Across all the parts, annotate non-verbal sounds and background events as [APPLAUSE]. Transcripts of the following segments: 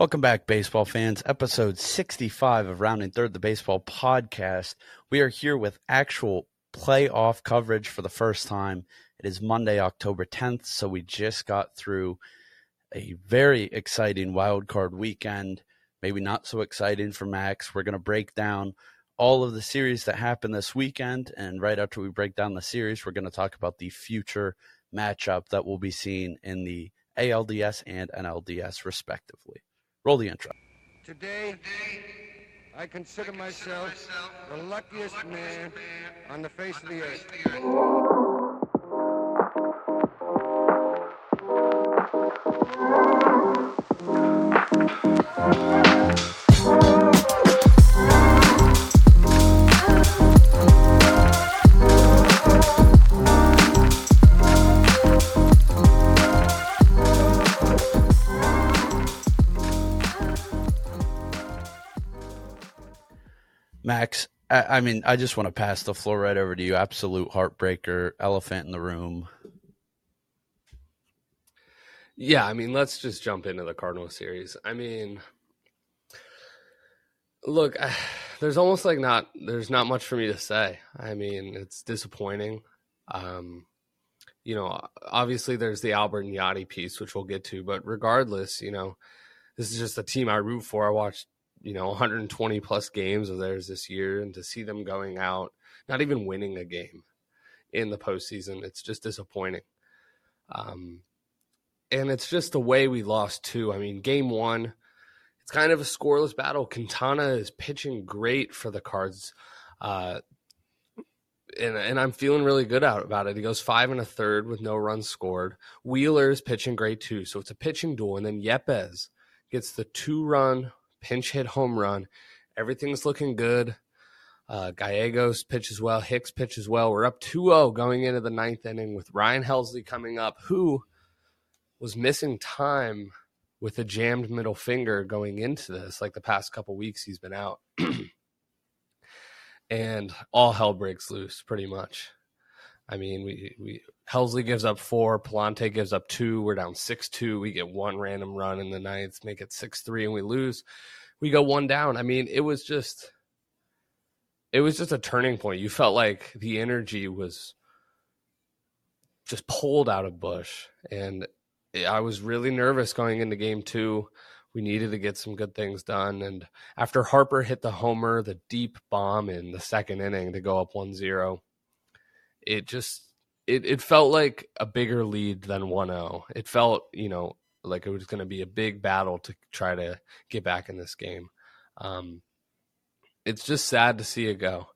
Welcome back, baseball fans. Episode 65 of Rounding Third, the Baseball Podcast. We are here with actual playoff coverage for the first time. It is Monday, October 10th, so we just got through a very exciting wild card weekend. Maybe not so exciting for Max. We're going to break down all of the series that happened this weekend, and right after we break down the series, we're going to talk about the future matchup that we'll be seeing in the ALDS and NLDS, respectively. Roll the intro. Today, I consider myself the luckiest man on the face of the earth. Max, I, I mean, I just want to pass the floor right over to you. Absolute heartbreaker, elephant in the room. Yeah, I mean, let's just jump into the Cardinal series. I mean, look, [SIGHS] there's almost like not there's not much for me to say. I mean, it's disappointing. Um, you know, obviously there's the Albert and Yadi piece, which we'll get to, but regardless, you know, this is just a team I root for. I watched, you know, 120 plus games of theirs this year, and to see them going out, not even winning a game in the postseason, it's just disappointing. Um, and it's just the way we lost too. I mean, game one, it's kind of a scoreless battle. Quintana is pitching great for the Cards. Uh, and, and I'm feeling really good out about it. He goes five and a third with no runs scored. Wheeler is pitching great too. So it's a pitching duel. And then Yepez gets the two run pinch hit home run. Everything's looking good. Uh, Gallegos pitches well. Hicks pitches well. We're up 2 0 going into the ninth inning with Ryan Helsley coming up, who was missing time with a jammed middle finger going into this, like the past couple weeks he's been out. [CLEARS THROAT] and all hell breaks loose pretty much. I mean, we, we Helsley gives up four, Pallante gives up two. We're down six two. We get one random run in the ninth, make it six three, and we lose. We go one down. I mean, it was just it was just a turning point. You felt like the energy was just pulled out of Busch, and I was really nervous going into game two. We needed to get some good things done. And after Harper hit the homer, the deep bomb in the second inning to go up 1 0, it just it, it felt like a bigger lead than 1 0. It felt, you know, like it was going to be a big battle to try to get back in this game. Um, it's just sad to see it go.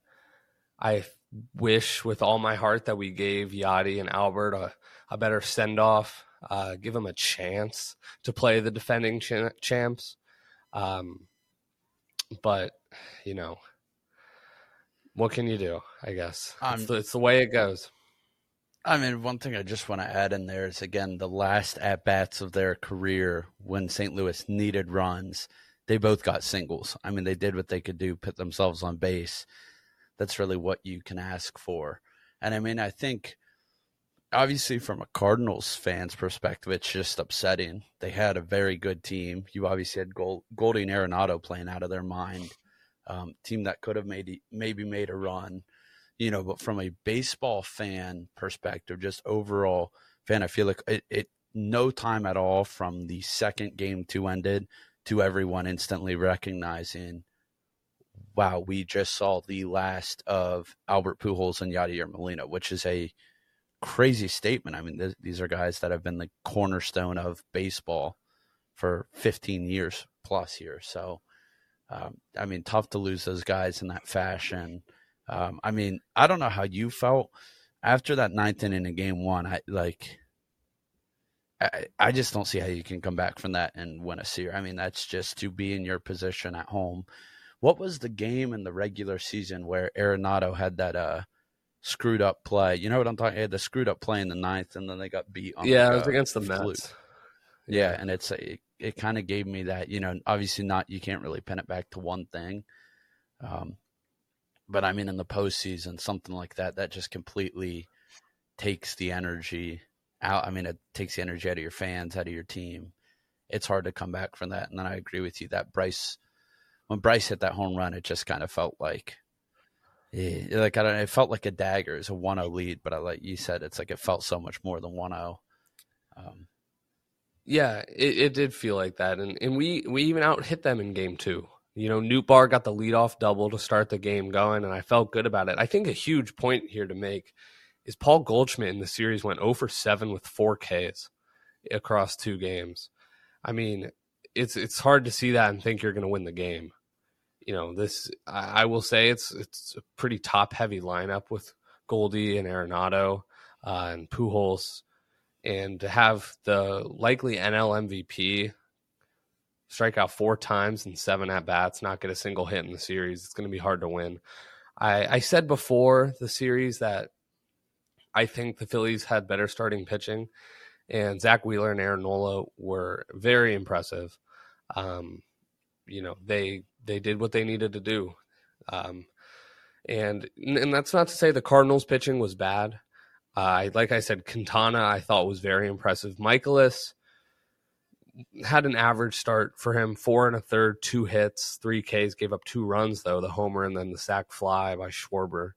I wish with all my heart that we gave Yadi and Albert a, a better send off uh, give them a chance to play the defending ch- champs. Um, but you know, what can you do? I guess um, it's, the, it's the way it goes. I mean, one thing I just want to add in there is again the last at bats of their career when St. Louis needed runs, they both got singles. I mean, they did what they could do, put themselves on base. That's really what you can ask for. And I mean, I think obviously from a Cardinals fans perspective, it's just upsetting. They had a very good team. You obviously had Gold, Goldie and Arenado playing out of their mind. Um, team that could have made maybe made a run, you know. But from a baseball fan perspective, just overall fan, I feel like it, it no time at all from the second game two ended to everyone instantly recognizing, wow, we just saw the last of Albert Pujols and Yadier Molina, which is a crazy statement. I mean, th- these are guys that have been the cornerstone of baseball for 15 years plus here. So, um, I mean, tough to lose those guys in that fashion. Um, I mean, I don't know how you felt after that ninth inning in game one. I like, I, I just don't see how you can come back from that and win a series. I mean, that's just to be in your position at home. What was the game in the regular season where Arenado had that uh screwed up play. You know what I'm talking? About? The screwed up play in the ninth, and then they got beat. On yeah, the, it was against the Mets. Yeah, yeah, and it's it, it kind of gave me that. You know, obviously not. You can't really pin it back to one thing. Um, but I mean, in the postseason, something like that that just completely takes the energy out. I mean, it takes the energy out of your fans, out of your team. it's hard to come back from that. And then I agree with you that Bryce, when Bryce hit that home run, it just kind of felt like, eh, like I don't, it felt like a dagger. It's a 1-0 lead, but I, like you said, it's like it felt so much more than 1-0. Um, yeah, it, it did feel like that, and and we we even out hit them in game two. You know, Nootbaar got the leadoff double to start the game going, and I felt good about it. I think a huge point here to make is Paul Goldschmidt in the series went 0 for 7 with four Ks across two games. I mean, it's it's hard to see that and think you're going to win the game. You know, this I, I, will say it's it's a pretty top heavy lineup with Goldie and Arenado uh, and Pujols, and to have the likely NL MVP strike out four times in seven at bats, not get a single hit in the series, it's going to be hard to win. I, I said before the series that I think the Phillies had better starting pitching, and Zack Wheeler and Aaron Nola were very impressive. Um, you know, they they did what they needed to do, um, and and that's not to say the Cardinals pitching was bad. Uh, like I said, Quintana I thought was very impressive. Mikolas had an average start for him, four and a third, two hits, three Ks, gave up two runs though, the homer and then the sac fly by Schwarber.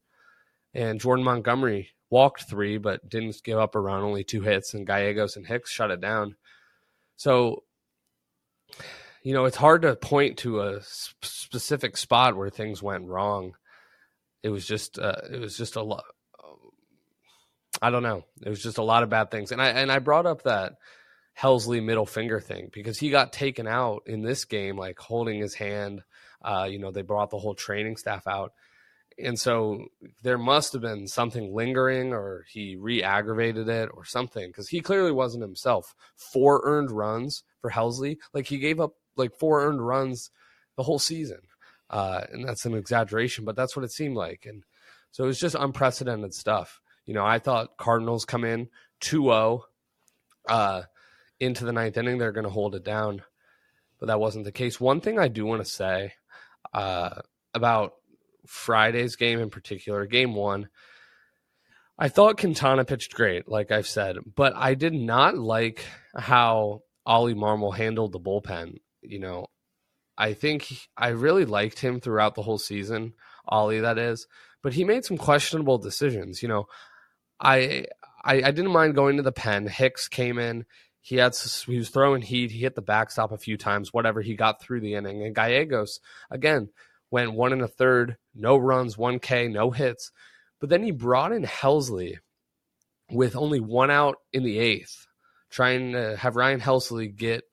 And Jordan Montgomery walked three, but didn't give up a run, only two hits, and Gallegos and Hicks shut it down. So, you know, it's hard to point to a specific spot where things went wrong. It was just, uh, it was just a lot. I don't know. It was just a lot of bad things, and I and I brought up that Helsley middle finger thing because he got taken out in this game, like holding his hand. Uh, you know, they brought the whole training staff out, and so there must have been something lingering or he re-aggravated it or something because he clearly wasn't himself. Four earned runs for helsley. Like he gave up like four earned runs the whole season. Uh, and that's an exaggeration but that's what it seemed like. And so it was just unprecedented stuff. You know i thought cardinals come in 2-0 uh, into the ninth inning they're going to hold it down but that wasn't the case one thing i do want to say uh, about Friday's game in particular, game one, I thought Quintana pitched great, like I've said, but I did not like how Oli Marmol handled the bullpen. You know, I think I really liked him throughout the whole season, Oli, that is, but he made some questionable decisions. You know, I, I, I didn't mind going to the pen. Hicks came in. He had he was throwing heat. He hit the backstop a few times. Whatever he got through the inning. And Gallegos again went one and a third, no runs, one K, no hits. But then he brought in Helsley with only one out in the eighth, trying to have Ryan Helsley get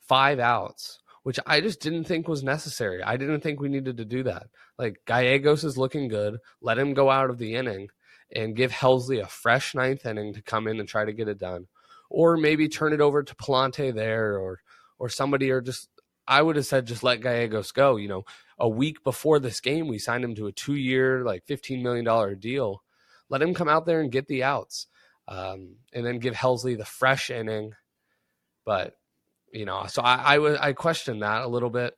five outs, which I just didn't think was necessary. I didn't think we needed to do that. Like Gallegos is looking good. Let him go out of the inning and give Helsley a fresh ninth inning to come in and try to get it done. Or maybe turn it over to Pallante there or or somebody or just I would have said just let Gallegos go. You know, a week before this game, we signed him to a two year, like $15 million deal. Let him come out there and get the outs um, and then give Helsley the fresh inning. But, you know, so I, I questioned that a little bit,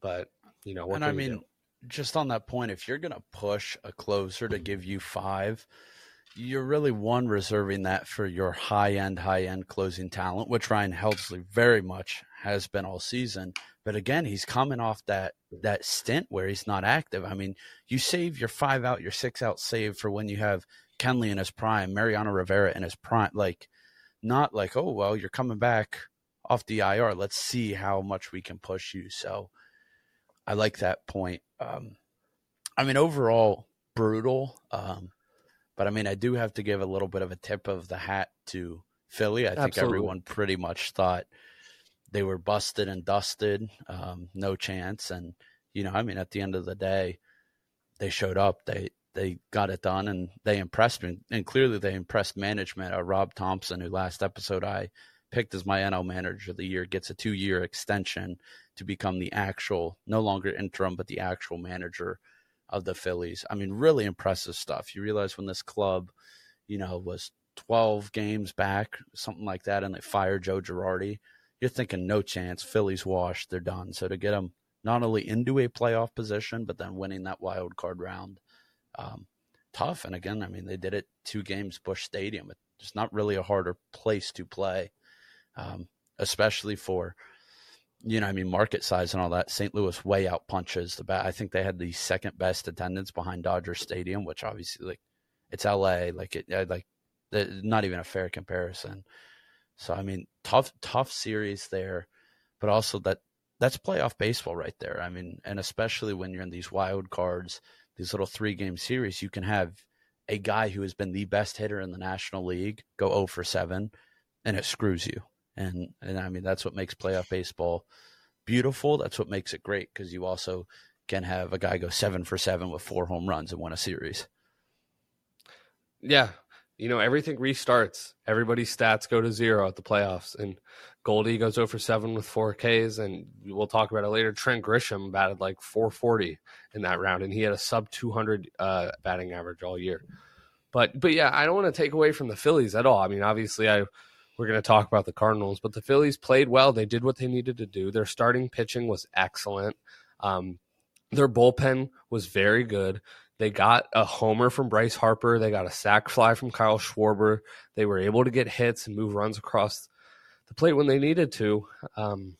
but, you know, and I mean, do? just on that point, if you're going to push a closer to give you five, you're really one reserving that for your high end, high end closing talent, which Ryan Helsley very much has been all season. But again, he's coming off that that stint where he's not active. I mean, you save your five out, your six out save for when you have Kenley in his prime, Mariano Rivera in his prime. Like, not like, oh well, you're coming back off the IR. Let's see how much we can push you. So, I like that point. Um, I mean, overall, brutal. Um, but I mean, I do have to give a little bit of a tip of the hat to Philly. I Absolutely. think everyone pretty much thought they were busted and dusted, um, no chance. And you know, I mean, at the end of the day, they showed up. They they got it done, and they impressed me. And clearly, they impressed management. Uh, Rob Thompson, who last episode I picked as my NL manager of the year, gets a two year extension to become the actual, no longer interim, but the actual manager of the Phillies. I mean, really impressive stuff. You realize when this club, you know, was 12 games back, something like that, and they fired Joe Girardi you're thinking no chance. Phillies washed. They're done. So to get them not only into a playoff position, but then winning that wild card round, um, tough. And again, I mean, they did it two games, Busch Stadium. It's not really a harder place to play, um, especially for you know, I mean, market size and all that. St. Louis way out punches the bat. I think they had the second best attendance behind Dodger Stadium, which obviously, like, it's LA. Like it, uh, like, not even a fair comparison. So I mean, tough, tough series there, but also that that's playoff baseball right there. I mean, and especially when you're in these wild cards, these little three game series, you can have a guy who has been the best hitter in the National League go 0 for 7 and it screws you. And and I mean that's what makes playoff baseball beautiful. That's what makes it great because you also can have a guy go 7 for 7 with four home runs and win a series. Yeah. You know, everything restarts. Everybody's stats go to zero at the playoffs. And Goldie goes over 7 with four Ks. And we'll talk about it later. Trent Grisham batted like 440 in that round, and he had a sub 200 uh, batting average all year. But, but yeah, I don't want to take away from the Phillies at all. I mean, obviously, I we're going to talk about the Cardinals, but the Phillies played well. They did what they needed to do. Their starting pitching was excellent. Um, their bullpen was very good. They got a homer from Bryce Harper. They got a sac fly from Kyle Schwarber. They were able to get hits and move runs across the plate when they needed to. Um,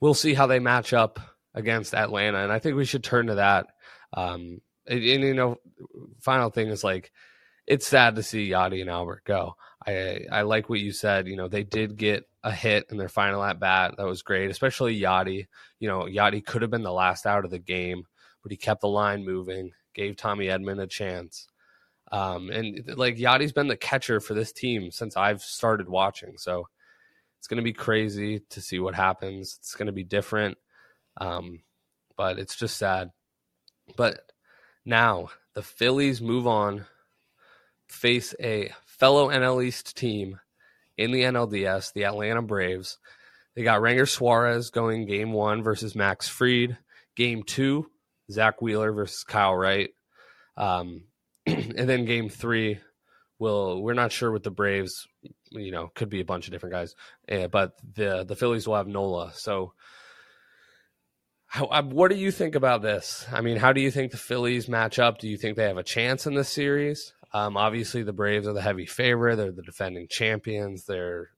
we'll see how they match up against Atlanta, and I think we should turn to that. Um, and, and, you know, final thing is like, it's sad to see Yadi and Albert go. I I like what you said. You know, they did get a hit in their final at bat. That was great, especially Yadi. You know, Yadi could have been the last out of the game but he kept the line moving, gave Tommy Edman a chance. Um, and like Yadi's been the catcher for this team since I've started watching. So it's going to be crazy to see what happens. It's going to be different. Um, but it's just sad. But now the Phillies move on, face a fellow NL East team in the NLDS, the Atlanta Braves. They got Ranger Suarez going game one versus Max Fried. Game two, Zack Wheeler versus Kyle Wright. Um, [CLEARS THROAT] and then game three, will we're not sure with the Braves. You know, could be a bunch of different guys, uh, but the the Phillies will have Nola. So, how, uh, what do you think about this? I mean, how do you think the Phillies match up? Do you think they have a chance in this series? Um, obviously, the Braves are the heavy favorite. They're the defending champions. They're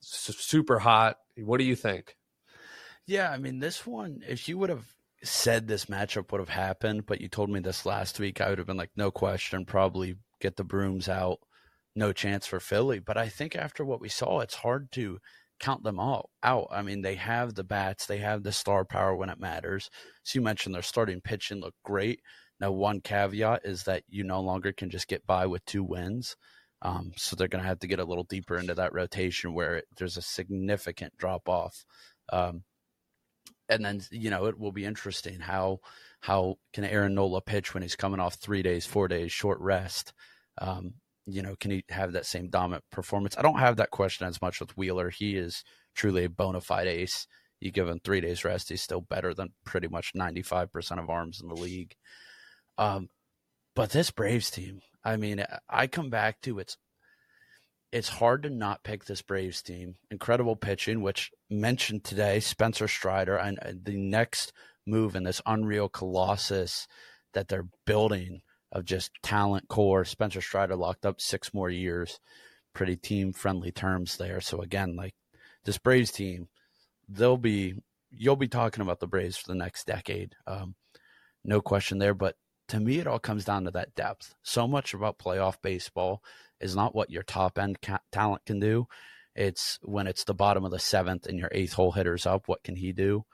su- super hot. What do you think? Yeah, I mean, this one, if you would have said this matchup would have happened, but you told me this last week, I would have been like, no question, probably get the brooms out. No chance for Philly. But I think after what we saw, it's hard to count them all out. I mean, they have the bats, they have the star power when it matters. So you mentioned their starting pitching looked great. Now, one caveat is that you no longer can just get by with two wins. Um, so they're going to have to get a little deeper into that rotation where it, there's a significant drop off. Um, and then you know it will be interesting how how can Aaron Nola pitch when he's coming off three days, four days short rest. Um, you know, can he have that same dominant performance? I don't have that question as much with Wheeler. He is truly a bona fide ace. You give him three days rest, he's still better than pretty much ninety five percent of arms in the league. Um, but this Braves team, I mean, I come back to it's it's hard to not pick this Braves team. Incredible pitching, which mentioned today, Spencer Strider, and the next move in this unreal colossus that they're building of just talent core. Spencer Strider locked up six more years. Pretty team friendly terms there. So again, like this Braves team, they'll be you'll be talking about the Braves for the next decade. Um, no question there. But to me, it all comes down to that depth. So much about playoff baseball is not what your top end ca- talent can do. It's when it's the bottom of the seventh and your eighth hole hitters up. What can he do?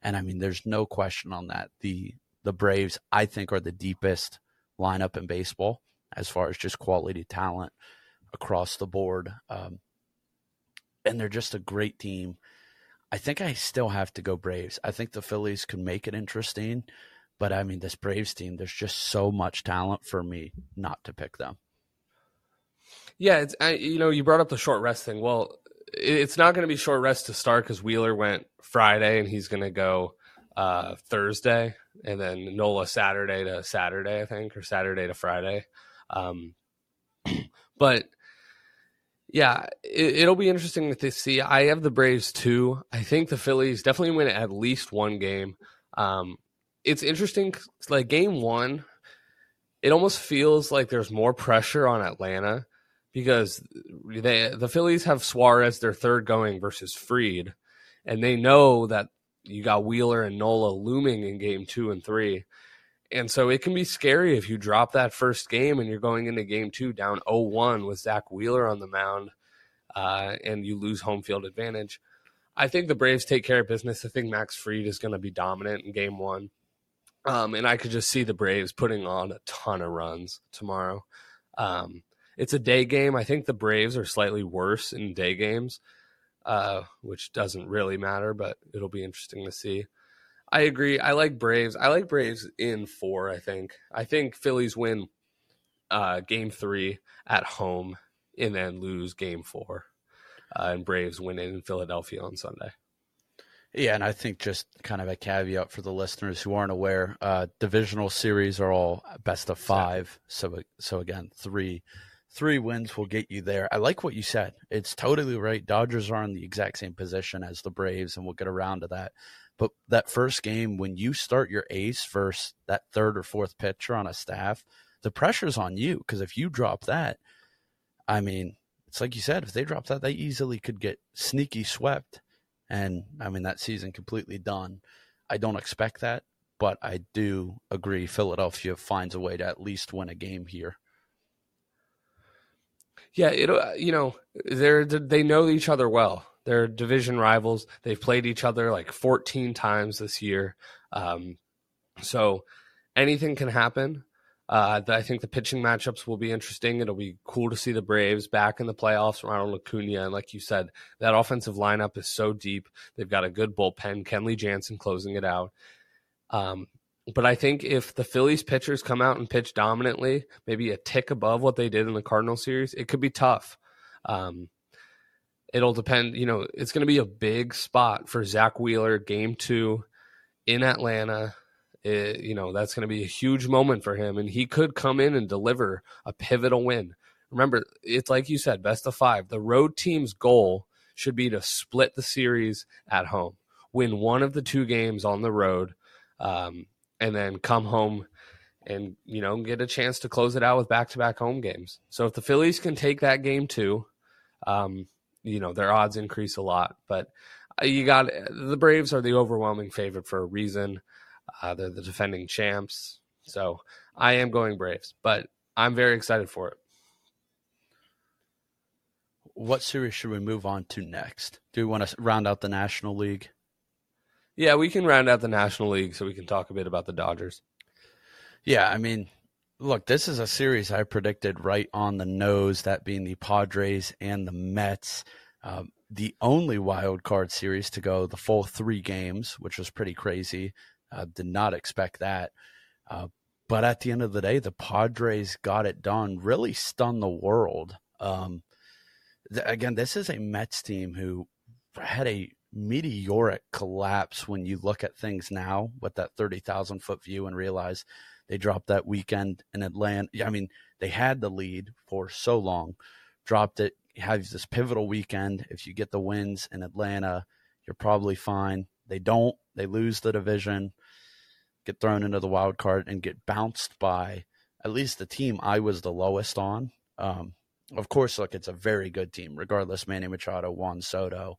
And I mean, there's no question on that. The the Braves, I think, are the deepest lineup in baseball as far as just quality talent across the board. Um, and they're just a great team. I think I still have to go Braves. I think the Phillies can make it interesting, but I mean, this Braves team, there's just so much talent for me not to pick them. Yeah, it's I, you know you brought up the short rest thing. Well, it's not going to be short rest to start because Wheeler went Friday and he's going to go uh, Thursday, and then Nola Saturday to Saturday, I think, or Saturday to Friday. Um, [CLEARS THROAT] but yeah, it, will be interesting to see. I have the Braves too. I think the Phillies definitely win at least one game. Um, it's interesting, like game one, it almost feels like there's more pressure on Atlanta because they the Phillies have Suarez their third going versus Fried, and they know that you got Wheeler and Nola looming in game two and three. And so it can be scary if you drop that first game and you're going into game two down 0 1 with Zack Wheeler on the mound uh, and you lose home field advantage. I think the Braves take care of business. I think Max Fried is going to be dominant in game one. Um, and I could just see the Braves putting on a ton of runs tomorrow. Um, it's a day game. I think the Braves are slightly worse in day games, uh, which doesn't really matter, but it'll be interesting to see. I agree. I like Braves. I like Braves in four. I think. I think Phillies win uh, game three at home and then lose game four, uh, and Braves win in Philadelphia on Sunday. Yeah, and I think just kind of a caveat for the listeners who aren't aware, uh, divisional series are all best of five. So, so again, three, three wins will get you there. I like what you said. It's totally right. Dodgers are in the exact same position as the Braves, and we'll get around to that. But that first game, when you start your ace versus that third or fourth pitcher on a staff, the pressure's on you because if you drop that, I mean, it's like you said, if they drop that, they easily could get sneaky swept. And I mean, that season completely done. I don't expect that, but I do agree Philadelphia finds a way to at least win a game here. Yeah, it uh, you know they're they know each other well. They're division rivals. They've played each other like 14 times this year. Um, so anything can happen. Uh, I think the pitching matchups will be interesting. It'll be cool to see the Braves back in the playoffs. Ronald Acuna, and like you said, that offensive lineup is so deep. They've got a good bullpen. Kenley Jansen closing it out. Um, but I think if the Phillies pitchers come out and pitch dominantly, maybe a tick above what they did in the Cardinal series, it could be tough. Um, it'll depend. You know, it's going to be a big spot for Zack Wheeler, game two in Atlanta. It, you know, that's going to be a huge moment for him, and he could come in and deliver a pivotal win. Remember, it's like you said, best of five. The road team's goal should be to split the series at home, win one of the two games on the road, um, and then come home and you know get a chance to close it out with back-to-back home games. So if the Phillies can take that game too, um, you know their odds increase a lot. But uh, you got the Braves are the overwhelming favorite for a reason. Uh, they're the defending champs, so I am going Braves, but I'm very excited for it. What series should we move on to next? Do we want to round out the National League? Yeah, we can round out the National League so we can talk a bit about the Dodgers. Yeah, I mean, look, this is a series I predicted right on the nose, that being the Padres and the Mets. Um, the only wild card series to go the full three games, which was pretty crazy. Uh, did not expect that. Uh, but at the end of the day, the Padres got it done, really stunned the world. Um, th- again, this is a Mets team who had a meteoric collapse when you look at things now with that 30,000 foot view and realize they dropped that weekend in Atlanta. I mean, they had the lead for so long, dropped it. Have this pivotal weekend. If you get the wins in Atlanta, you're probably fine. They don't. They lose the division, get thrown into the wild card, and get bounced by at least the team I was the lowest on. Um, of course, look, it's a very good team, regardless. Manny Machado, Juan Soto,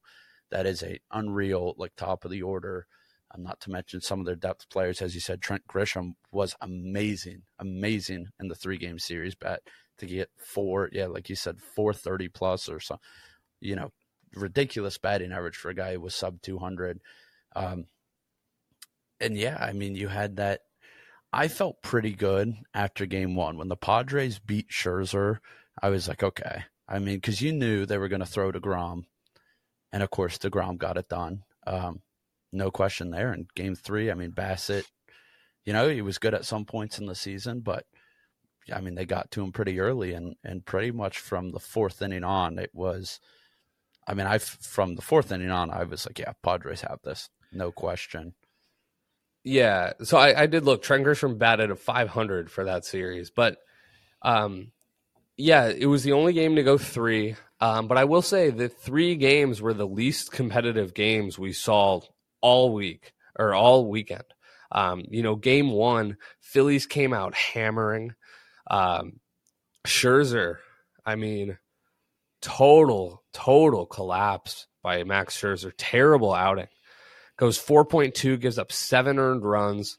that is a unreal, like top of the order um, not to mention some of their depth players, as you said, Trent Grisham was amazing, amazing in the three game series bet to get four, yeah, like you said, four thirty plus or so, you know, ridiculous batting average for a guy who was sub two hundred. Um, and yeah, I mean, you had that. I felt pretty good after game one when the Padres beat Scherzer. I was like, okay. I mean, because you knew they were going to throw Degrom, and of course, Degrom got it done. Um, no question there. In game three, I mean, Bassitt, you know, he was good at some points in the season, but I mean, they got to him pretty early, and and pretty much from the fourth inning on, it was. I mean, I from the fourth inning on, I was like, yeah, Padres have this, no question. Yeah, so I, I did look. Trent Grisham batted a 500 for that series, but um, yeah, it was the only game to go three. Um, but I will say the three games were the least competitive games we saw all week or all weekend. Um, you know, game one, Phillies came out hammering. Um, Scherzer, I mean, total, total collapse by Max Scherzer. Terrible outing. Goes 4.2, gives up seven earned runs,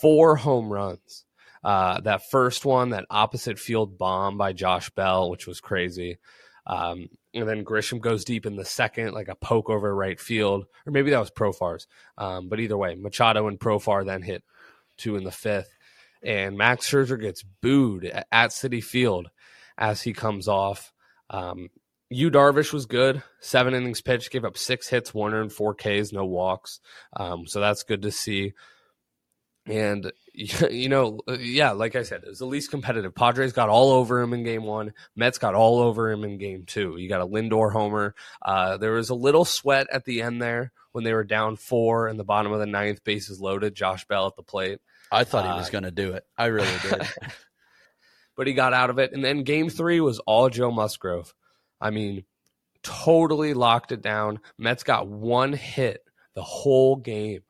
four home runs. Uh, that first one, that opposite field bomb by Josh Bell, which was crazy. Um, and then Grisham goes deep in the second, like a poke over right field, or maybe that was Profar's. Um, but either way, Machado and Profar then hit two in the fifth, and Max Scherzer gets booed at, Citi Field as he comes off. Um, Yu Darvish was good. Seven innings pitched, gave up six hits, one earned, four Ks, no walks. Um, so that's good to see. And [LAUGHS] you know, yeah, like I said, it was the least competitive. Padres got all over him in game one. Mets got all over him in game two. You got a Lindor homer. Uh, there was a little sweat at the end there when they were down four in the bottom of the ninth, bases loaded. Josh Bell at the plate. I thought he was uh, going to do it. I really did. [LAUGHS] but he got out of it. And then game three was all Joe Musgrove. I mean, totally locked it down. Mets got one hit the whole game.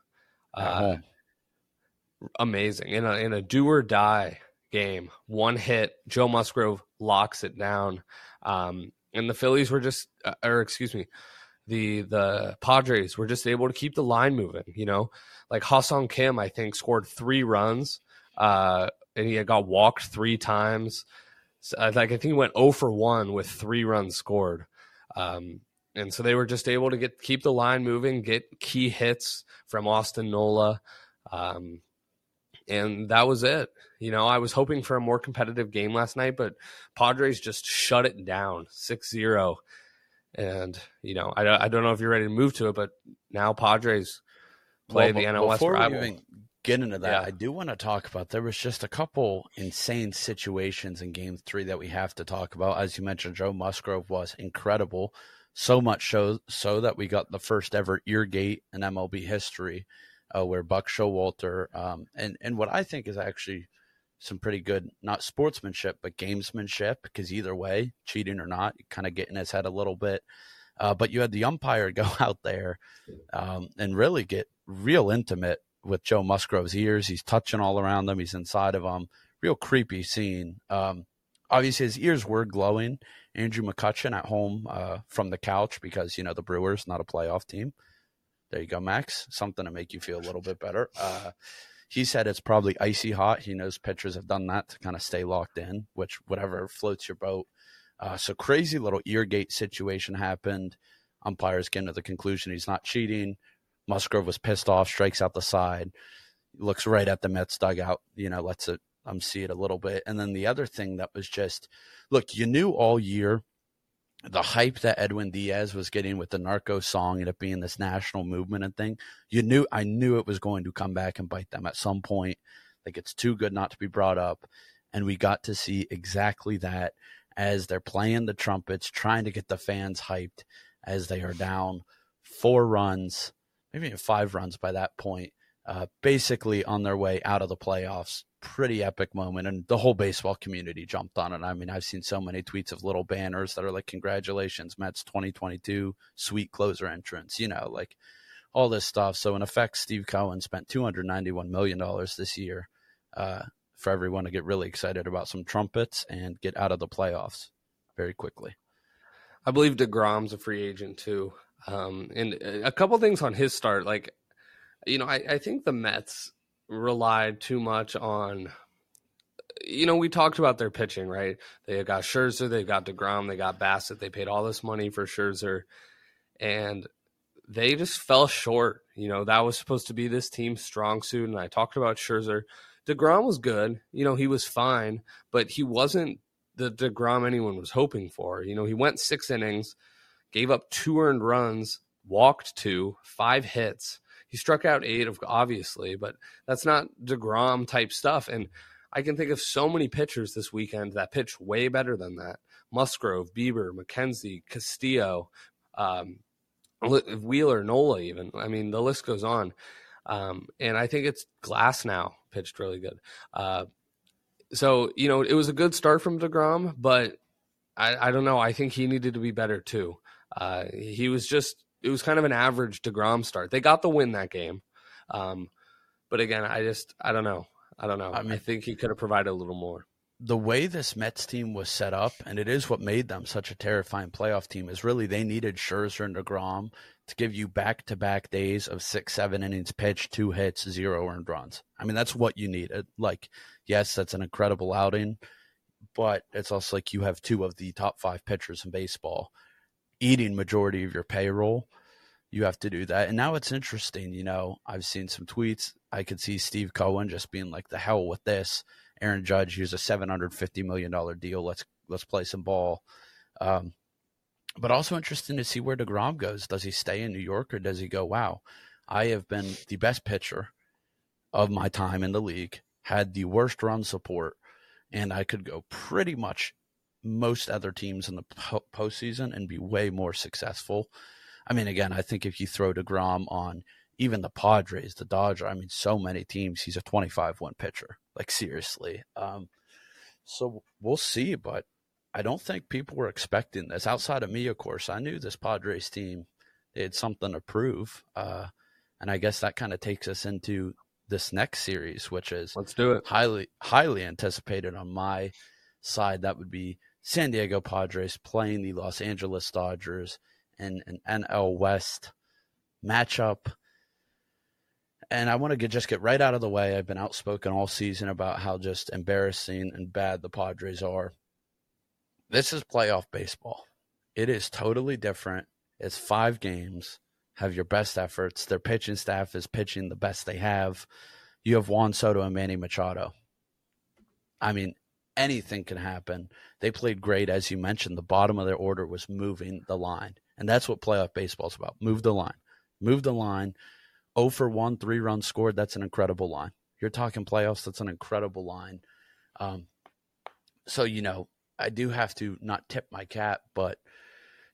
Uh, amazing in a in a do or die game. One hit, Joe Musgrove locks it down, um, and the Phillies were just, uh, or excuse me, the the Padres were just able to keep the line moving. You know, like Ha-Seong Kim, I think scored three runs, uh, and he had got walked three times. So, like I think he went 0 for one with three runs scored. Um, and so they were just able to get keep the line moving, get key hits from Austin Nola. Um, and that was it. You know, I was hoping for a more competitive game last night, but Padres just shut it down 6 0. And, you know, I, I don't know if you're ready to move to it, but now Padres play well, the NL West before rival. We get into that, yeah. I do want to talk about there was just a couple insane situations in game three that we have to talk about. As you mentioned, Joe Musgrove was incredible. So much so, so that we got the first ever ear gate in MLB history uh, where Buck Showalter um, and and what I think is actually some pretty good not sportsmanship but gamesmanship because either way, cheating or not, kind of getting his head a little bit. Uh, but you had the umpire [LAUGHS] go out there um, and really get real intimate with Joe Musgrove's ears. He's touching all around them. He's inside of them. Real creepy scene. Um, obviously, his ears were glowing. Andrew McCutchen at home uh, from the couch because you know the Brewers not a playoff team. There you go, Max. Something to make you feel a little bit better. Uh, he said it's probably icy hot. He knows pitchers have done that to kind of stay locked in, which whatever floats your boat. Uh, so crazy little eargate situation happened. Umpires getting to the conclusion he's not cheating. Musgrove was pissed off, strikes out the side, looks right at the Mets dugout. You know, lets it um see it a little bit. And then the other thing that was just, look, you knew all year the hype that Edwin Diaz was getting with the narco song and it being this national movement and thing, you knew I knew it was going to come back and bite them at some point. Like it's too good not to be brought up. And we got to see exactly that as they're playing the trumpets, trying to get the fans hyped as they are down four runs, maybe five runs by that point, uh, basically on their way out of the playoffs pretty epic moment and the whole baseball community jumped on it. I mean, I've seen so many tweets of little banners that are like congratulations Mets 2022 sweet closer entrance, you know, like all this stuff. So in effect Steve Cohen spent 291 million dollars this year uh, for everyone to get really excited about some trumpets and get out of the playoffs very quickly. I believe DeGrom's a free agent too. Um, and a couple things on his start like you know, I, I think the Mets relied too much on you know, we talked about their pitching, right? They got Scherzer, they got DeGrom, they got Bassitt. They paid all this money for Scherzer, and they just fell short. You know, that was supposed to be this team's strong suit. And I talked about Scherzer. DeGrom was good. You know, he was fine, but he wasn't the DeGrom anyone was hoping for. You know, he went six innings, gave up two earned runs, walked two, five hits. He struck out eight, obviously, but that's not Degrom type stuff. And I can think of so many pitchers this weekend that pitch way better than that. Musgrove, Bieber, McKenzie, Castillo, um, Wheeler, Nola, even. I mean, the list goes on. Um, and I think it's Glasnow pitched really good. Uh, so you know, it was a good start from Degrom, but I, I don't know. I think he needed to be better too. Uh, he was just it was kind of an average Degrom start. They got the win that game, um, but again, I just I don't know. I don't know. I, mean, I think he could have provided a little more. the way this Mets team was set up, and it is what made them such a terrifying playoff team, is really they needed Scherzer and DeGrom to give you back to back days of six, seven innings pitched, two hits, zero earned runs. I mean, that's what you needed. Like, yes, that's an incredible outing, but it's also like you have two of the top five pitchers in baseball eating majority of your payroll. You have to do that. And now it's interesting, you know, I've seen some tweets. I could see Steve Cohen just being like, the hell with this Aaron Judge. Here's a seven hundred fifty million dollar deal. Let's let's play some ball. Um, but also interesting to see where Degrom goes. Does he stay in New York or does he go? Wow, I have been the best pitcher of my time in the league. Had the worst run support, and I could go pretty much most other teams in the postseason and be way more successful. I mean, again, I think if you throw Degrom on even the Padres, the Dodgers, I mean, so many teams, he's a 25 1 pitcher. Like, seriously. Um, so we'll see, but I don't think people were expecting this. Outside of me, of course, I knew this Padres team, they had something to prove. Uh, and I guess that kind of takes us into this next series, which is let's do it highly highly anticipated on my side. That would be San Diego Padres playing the Los Angeles Dodgers in an NL West matchup and I want to get, just get right out of the way. I've been outspoken all season about how just embarrassing and bad the Padres are. This is playoff baseball. It is totally different. It's five games. Have your best efforts. Their pitching staff is pitching the best they have. You have Juan Soto and Manny Machado. I mean, anything can happen. They played great, as you mentioned. The bottom of their order was moving the line, and that's what playoff baseball is about. Move the line, move the line 0 for 1, three runs scored. That's an incredible line. You're talking playoffs. That's an incredible line. Um, so, you know, I do have to not tip my cap, but,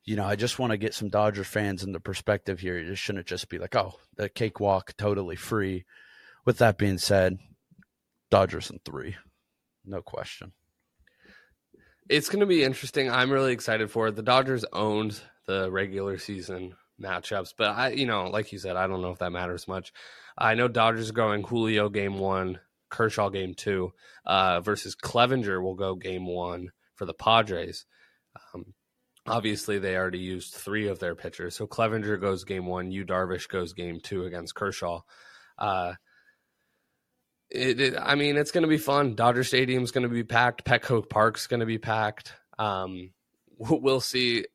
you know, I just want to get some Dodger fans in the perspective here. It shouldn't just be like, oh, the cakewalk, totally free. With that being said, Dodgers in three. No question. It's going to be interesting. I'm really excited for it. The Dodgers owned the regular season matchups. But I, you know, like you said, I don't know if that matters much. I know Dodgers are going Julio game one, Kershaw game two, uh, versus Clevinger will go game one for the Padres. Um, obviously, they already used three of their pitchers. So Clevinger goes game one, Yu Darvish goes game two against Kershaw. Uh, it, it, I mean, it's going to be fun. Dodger Stadium's going to be packed. Petco Park's going to be packed. Um, we'll see.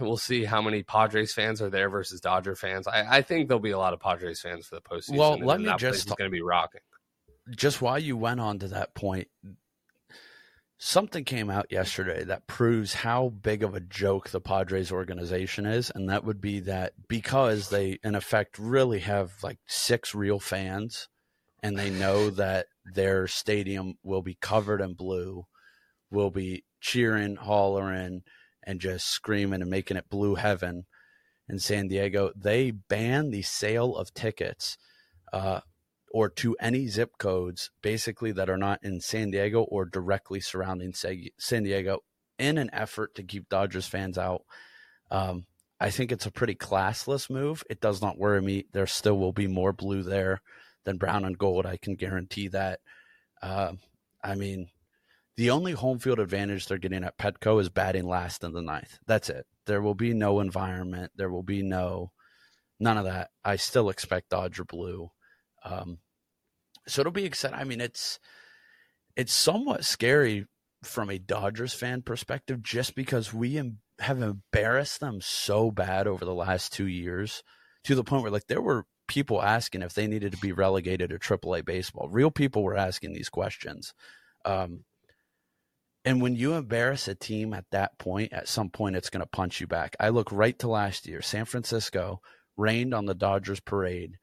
We'll see how many Padres fans are there versus Dodger fans. I, I think there'll be a lot of Padres fans for the postseason. Well, let me just going to be rocking. Just while you went on to that point, something came out yesterday that proves how big of a joke the Padres organization is, and that would be that because they, in effect, really have like six real fans, and they know that their stadium will be covered in blue, will be cheering, hollering and just screaming and making it blue heaven in San Diego, they ban the sale of tickets uh, or to any zip codes basically that are not in San Diego or directly surrounding San Diego in an effort to keep Dodgers fans out. Um, I think it's a pretty classless move. It does not worry me. There still will be more blue there than brown and gold. I can guarantee that. Uh, I mean, the only home field advantage they're getting at Petco is batting last in the ninth. That's it. There will be no environment. There will be no none of that. I still expect Dodger blue. Um, so it'll be exciting. I mean, it's it's somewhat scary from a Dodgers fan perspective, just because we em- have embarrassed them so bad over the last two years, to the point where like there were people asking if they needed to be relegated to AAA baseball. Real people were asking these questions. Um, and when you embarrass a team at that point, at some point, it's going to punch you back. I look right to last year. San Francisco rained on the Dodgers parade.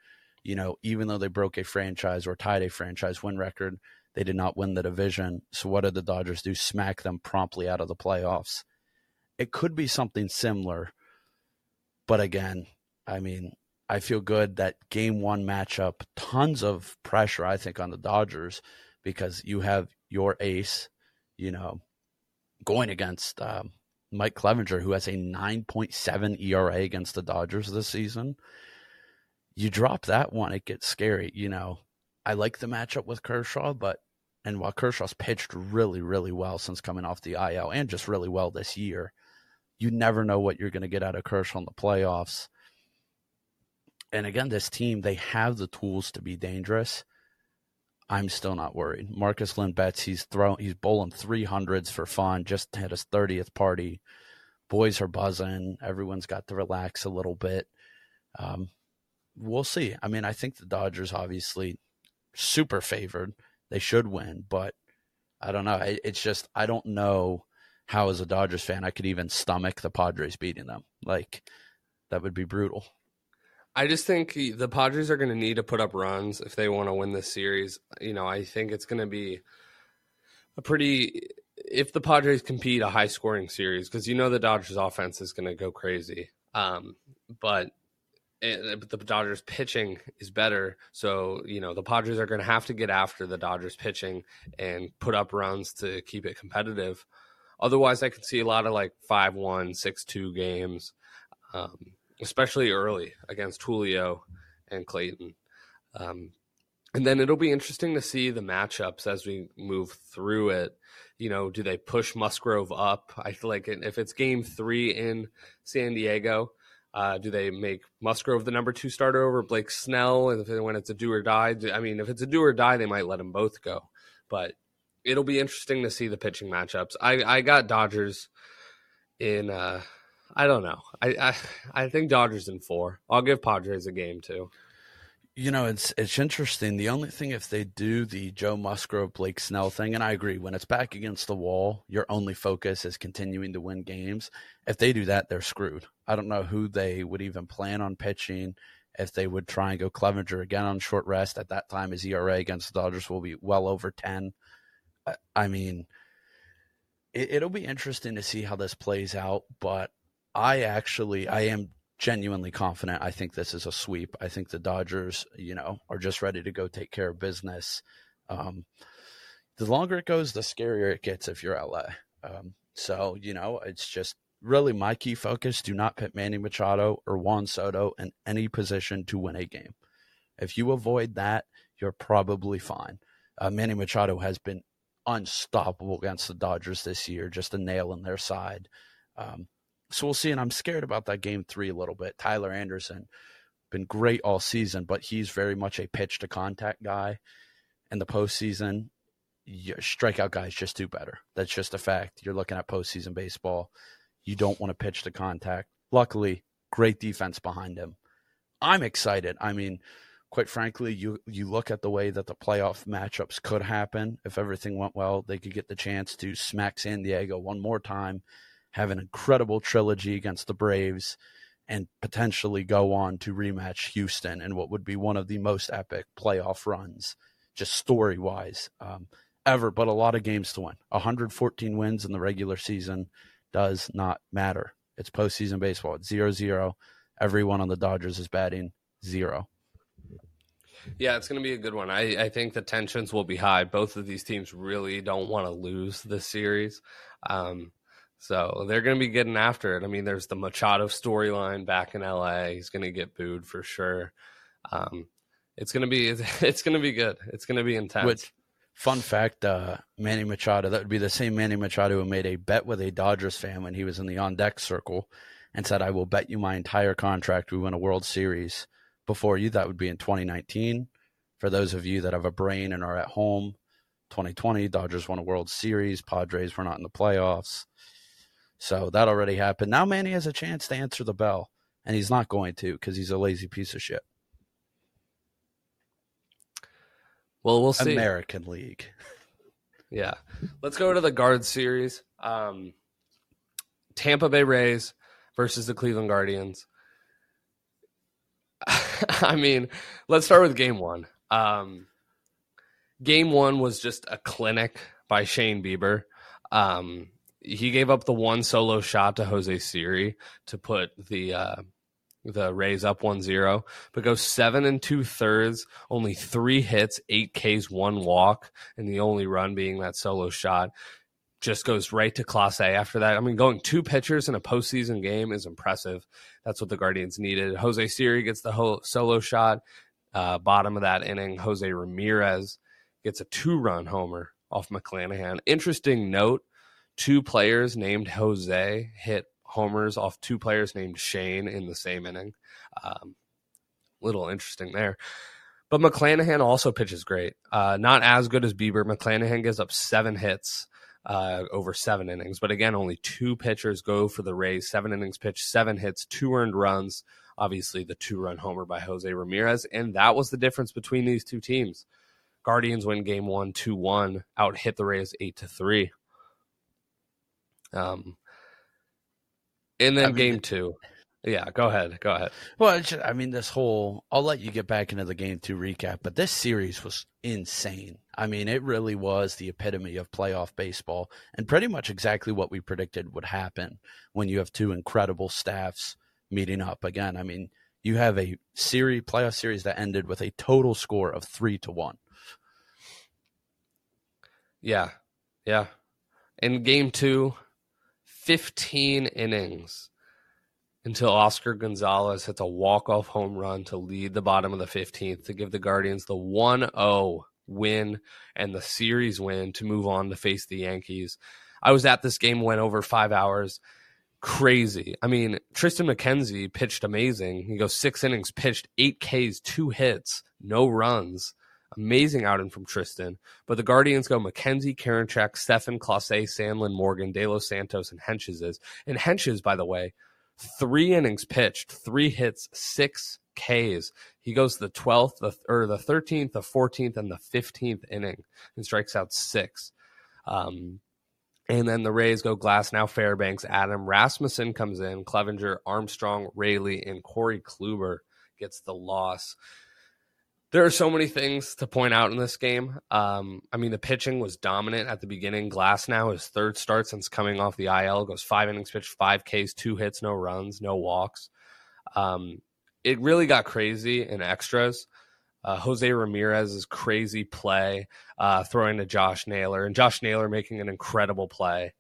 You know, even though they broke a franchise or tied a franchise win record, they did not win the division. So what did the Dodgers do? Smack them promptly out of the playoffs. It could be something similar. But again, I mean, I feel good that game one matchup, tons of pressure, I think, on the Dodgers because you have your ace you know, going against um, Mike Clevinger, who has a 9.7 ERA against the Dodgers this season. You drop that one, it gets scary. You know, I like the matchup with Kershaw, but And while Kershaw's pitched really, really well since coming off the IL and just really well this year, you never know what you're going to get out of Kershaw in the playoffs. And again, this team, they have the tools to be dangerous. I'm still not worried. Markus Lynn Betts, he's throwing, he's bowling 300s for fun, just had his 30th party. Boys are buzzing. Everyone's got to relax a little bit. Um, we'll see. I mean, I think the Dodgers obviously super favored. They should win, but I don't know. It's just I don't know how, as a Dodgers fan, I could even stomach the Padres beating them. Like that would be brutal. I just think the Padres are going to need to put up runs if they want to win this series. You know, I think it's going to be a pretty if the Padres compete a high scoring series because you know the Dodgers offense is going to go crazy. Um, but it, the Dodgers pitching is better. So, you know, the Padres are going to have to get after the Dodgers pitching and put up runs to keep it competitive. Otherwise, I could see a lot of like 5 1, 6 2 games, um, especially early against Julio and Clayton. Um, and then it'll be interesting to see the matchups as we move through it. You know, do they push Musgrove up? I feel like if it's game three in San Diego, uh, do they make Musgrove the number two starter over Blake Snell And if, when it's a do or die? I mean, if it's a do or die, they might let them both go. But it'll be interesting to see the pitching matchups. I, I got Dodgers in. Uh, I don't know. I, I I think Dodgers in four. I'll give Padres a game too. You know, it's it's interesting. The only thing if they do the Joe Musgrove Blake Snell thing, and I agree, when it's back against the wall, your only focus is continuing to win games. If they do that, they're screwed. I don't know who they would even plan on pitching. If they would try and go Clevinger again on short rest at that time, his ERA against the Dodgers will be well over ten. I, I mean, it, it'll be interesting to see how this plays out. But I actually, I am genuinely confident. I think this is a sweep. I think the Dodgers, you know, are just ready to go take care of business. Um, the longer it goes, the scarier it gets if you're LA. Um, so, you know, it's just really my key focus. Do not put Manny Machado or Juan Soto in any position to win a game. If you avoid that, you're probably fine. Uh, Manny Machado has been unstoppable against the Dodgers this year, just a nail in their side. Um, so we'll see. And I'm scared about that game three a little bit. Tyler Anderson been great all season, but he's very much a pitch to contact guy. In the postseason, your strikeout guys just do better. That's just a fact. You're looking at postseason baseball. You don't want to pitch to contact. Luckily, great defense behind him. I'm excited. I mean, quite frankly, you you look at the way that the playoff matchups could happen if everything went well. They could get the chance to smack San Diego one more time have an incredible trilogy against the Braves, and potentially go on to rematch Houston in what would be one of the most epic playoff runs, just story wise, um, ever. But a lot of games to win. 114 wins in the regular season does not matter. It's postseason baseball. It's 0 0. Everyone on the Dodgers is batting zero. Yeah, it's going to be a good one. I, I think the tensions will be high. Both of these teams really don't want to lose this series. Um, so they're going to be getting after it. I mean, there's the Machado storyline back in LA. He's going to get booed for sure. Um, it's going to be [LAUGHS] it's going to be good. It's going to be intense. Which, fun fact: uh, Manny Machado. That would be the same Manny Machado who made a bet with a Dodgers fan when he was in the on deck circle, and said, "I will bet you my entire contract we win a World Series before you." That would be in 2019. For those of you that have a brain and are at home, 2020 Dodgers won a World Series. Padres were not in the playoffs. So that already happened. Now Manny has a chance to answer the bell, and he's not going to because he's a lazy piece of shit. Well, we'll see. American League. [LAUGHS] Yeah. Let's go to the guard series. Um, Tampa Bay Rays versus the Cleveland Guardians. [LAUGHS] I mean, let's start with game one. Um, game one was just a clinic by Shane Bieber. Um, he gave up the one solo shot to Jose Siri to put the uh, the Rays up 1-0, but goes seven and two thirds, only three hits, eight Ks, one walk, and the only run being that solo shot. Just goes right to Clase after that. I mean, going two pitchers in a postseason game is impressive. That's what the Guardians needed. Jose Siri gets the whole solo shot. Uh, bottom of that inning, Jose Ramirez gets a two run homer off McClanahan. Interesting note: two players named Jose hit homers off two players named Shane in the same inning. Um, little interesting there. But McClanahan also pitches great. Uh, not as good as Bieber. McClanahan gives up seven hits uh, over seven innings. But again, only two pitchers go for the Rays. Seven innings pitched, seven hits, two earned runs. Obviously, the two run homer by Jose Ramirez. And that was the difference between these two teams. Guardians win game one, 2 1, out hit the Rays 8 to 3. Um, and then I mean, game two. Yeah, go ahead. Go ahead. Well, just, I mean, this whole, I'll let you get back into the game two recap, but this series was insane. I mean, it really was the epitome of playoff baseball and pretty much exactly what we predicted would happen when you have two incredible staffs meeting up. Again, I mean, you have a series, playoff series that ended with a total score of three to one. Yeah. Yeah. In game two, 15 innings until Oscar Gonzalez hits a walk-off home run to lead the bottom of the 15th to give the Guardians the 1-0 win and the series win to move on to face the Yankees. I was at this game went over 5 hours. Crazy. I mean, Tristan McKenzie pitched amazing. He goes 6 innings, pitched 8 Ks, 2 hits, no runs. Amazing outing from Tristan. But the Guardians go McKenzie, Karinchak, Stephan, Clase, Sandlin, Morgan, De Los Santos, and Hentges. And Hentges, by the way, three innings pitched, three hits, six Ks. He goes the 12th, the, or the 13th, the 14th, and the 15th inning and strikes out six. Um, and then the Rays go Glasnow Fairbanks, Adam Rasmussen comes in, Cleavinger, Armstrong, Raley, and Corey Kluber gets the loss there are so many things to point out in this game. Um, I mean, the pitching was dominant at the beginning. Glasnow his third start since coming off the IL, goes five innings pitched, five Ks, two hits, no runs, no walks. Um, it really got crazy in extras. Uh, Jose Ramirez's crazy play, uh, throwing to Josh Naylor, and Josh Naylor making an incredible play.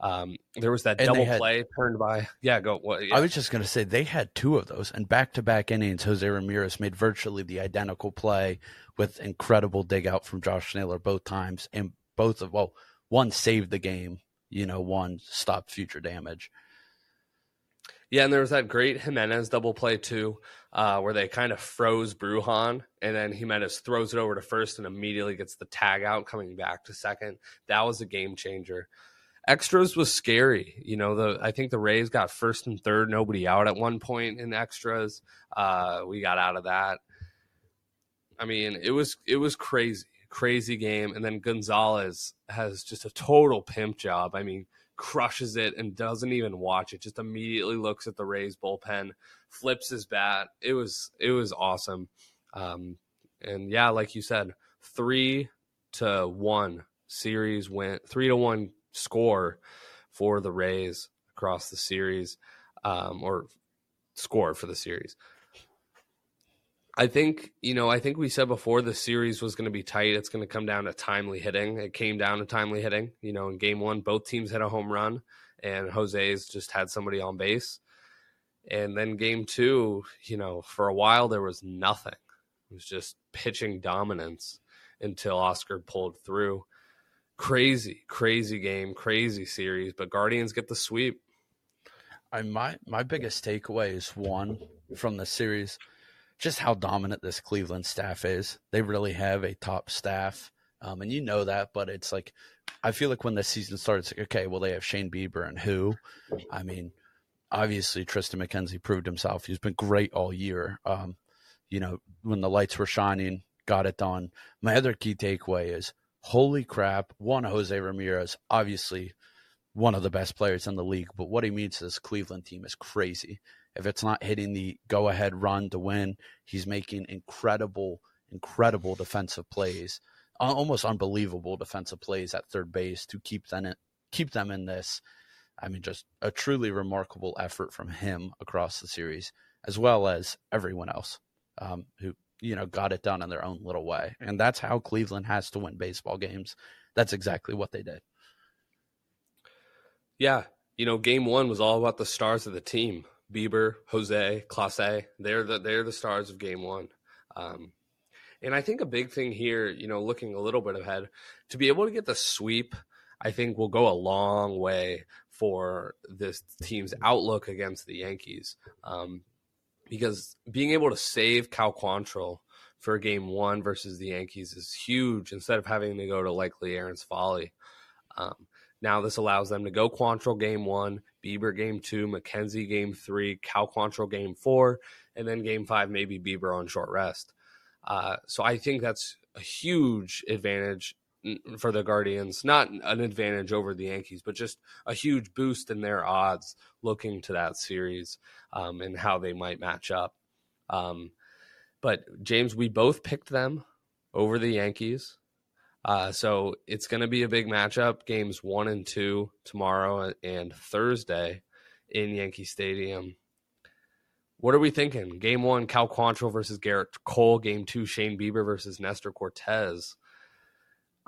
Um, there was that and double had, play turned by. [LAUGHS] Yeah, go. What, yeah. I was just going to say they had two of those, and back to back innings, Jose Ramirez made virtually the identical play with incredible dig out from Josh Naylor both times, and both of well, one saved the game, you know, one stopped future damage. Yeah, and there was that great Giménez double play too, uh, where they kind of froze Bruján, and then Giménez throws it over to first and immediately gets the tag out coming back to second. That was a game changer extras was scary. You know, the I think the Rays got first and third, nobody out at one point in extras. Uh, we got out of that. I mean, it was it was crazy, crazy game. And then Gonzalez has just a total pimp job. I mean, crushes it and doesn't even watch it. Just immediately looks at the Rays bullpen, flips his bat. It was it was awesome. Um, and yeah, like you said, three to one series went three to one score for the Rays across the series, um, or score for the series. I think, you know, I think we said before the series was going to be tight. It's going to come down to timely hitting. It came down to timely hitting. You know, in game one, both teams had a home run, and Jose's just had somebody on base. And then game two, you know, for a while there was nothing. It was just pitching dominance until Oscar pulled through crazy, crazy game, crazy series, but Guardians get the sweep. I my my biggest takeaway is one from the series, just how dominant this Cleveland staff is. They really have a top staff, um, and you know that. But it's like I feel like when the season starts, like, okay, well they have Shane Bieber and who? I mean, obviously Tristan McKenzie proved himself. He's been great all year. Um, you know, when the lights were shining, got it done. My other key takeaway is holy crap, one Jose Ramirez, obviously one of the best players in the league, but what he means to this Cleveland team is crazy. If it's not hitting the go ahead run to win, he's making incredible, incredible defensive plays, almost unbelievable defensive plays at third base to keep them in, keep them in this. I mean, just a truly remarkable effort from him across the series, as well as everyone else um, who you know, got it done in their own little way. And that's how Cleveland has to win baseball games. That's exactly what they did. Yeah. You know, game one was all about the stars of the team. Bieber, Jose, Clase, they're the they're the stars of game one. Um, And I think a big thing here, you know, looking a little bit ahead, to be able to get the sweep, I think will go a long way for this team's outlook against the Yankees. Um, because being able to save Cal Quantrill for game one versus the Yankees is huge instead of having to go to likely Aaron Civale. Um, now this allows them to go Quantrill game one, Bieber game two, McKenzie game three, Cal Quantrill game four, and then game five, maybe Bieber on short rest. Uh, so I think that's a huge advantage for the Guardians. Not an advantage over the Yankees, but just a huge boost in their odds looking to that series um, and how they might match up. Um, but James, we both picked them over the Yankees. Uh, so it's going to be a big matchup. Games one and two tomorrow and Thursday in Yankee Stadium. What are we thinking? Game one, Cal Quantrill versus Gerrit Cole. Game two, Shane Bieber versus Nestor Cortes.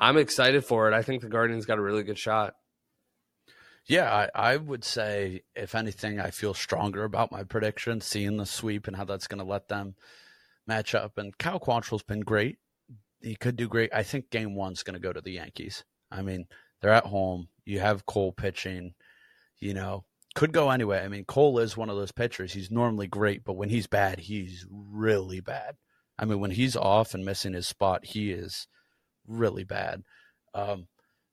I'm excited for it. I think the Guardians got a really good shot. Yeah, I, I, would say, if anything, I feel stronger about my prediction, seeing the sweep and how that's going to let them match up. And Cal Quantrill's been great. He could do great. I think game one's going to go to the Yankees. I mean, they're at home. You have Cole pitching, you know, could go anyway. I mean, Cole is one of those pitchers. He's normally great, but when he's bad, he's really bad. I mean, when he's off and missing his spot, he is really bad. Um,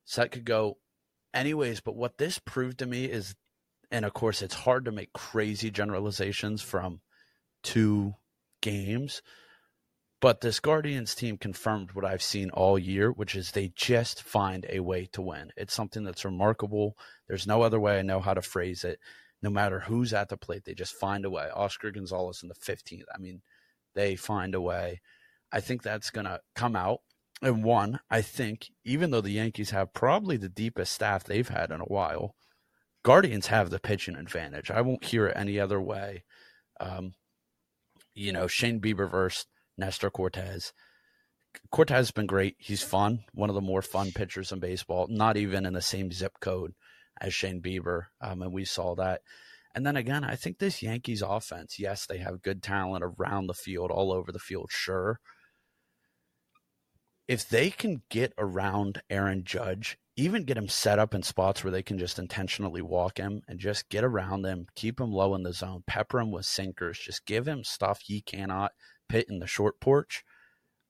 so that could go anyways. But what this proved to me is, and of course, it's hard to make crazy generalizations from two games. But this Guardians team confirmed what I've seen all year, which is they just find a way to win. It's something that's remarkable. There's no other way I know how to phrase it. No matter who's at the plate, they just find a way. Oscar Gonzalez in the 15th. I mean, they find a way. I think that's going to come out. And one, I think, even though the Yankees have probably the deepest staff they've had in a while, Guardians have the pitching advantage. I won't hear it any other way. Um, you know, Shane Bieber versus Nestor Cortes. Cortes has been great. He's fun, one of the more fun pitchers in baseball, not even in the same zip code as Shane Bieber. Um, and we saw that. And then again, I think this Yankees offense, yes, they have good talent around the field, all over the field, sure if they can get around Aaron Judge, even get him set up in spots where they can just intentionally walk him and just get around him, keep him low in the zone, pepper him with sinkers, just give him stuff he cannot pit in the short porch.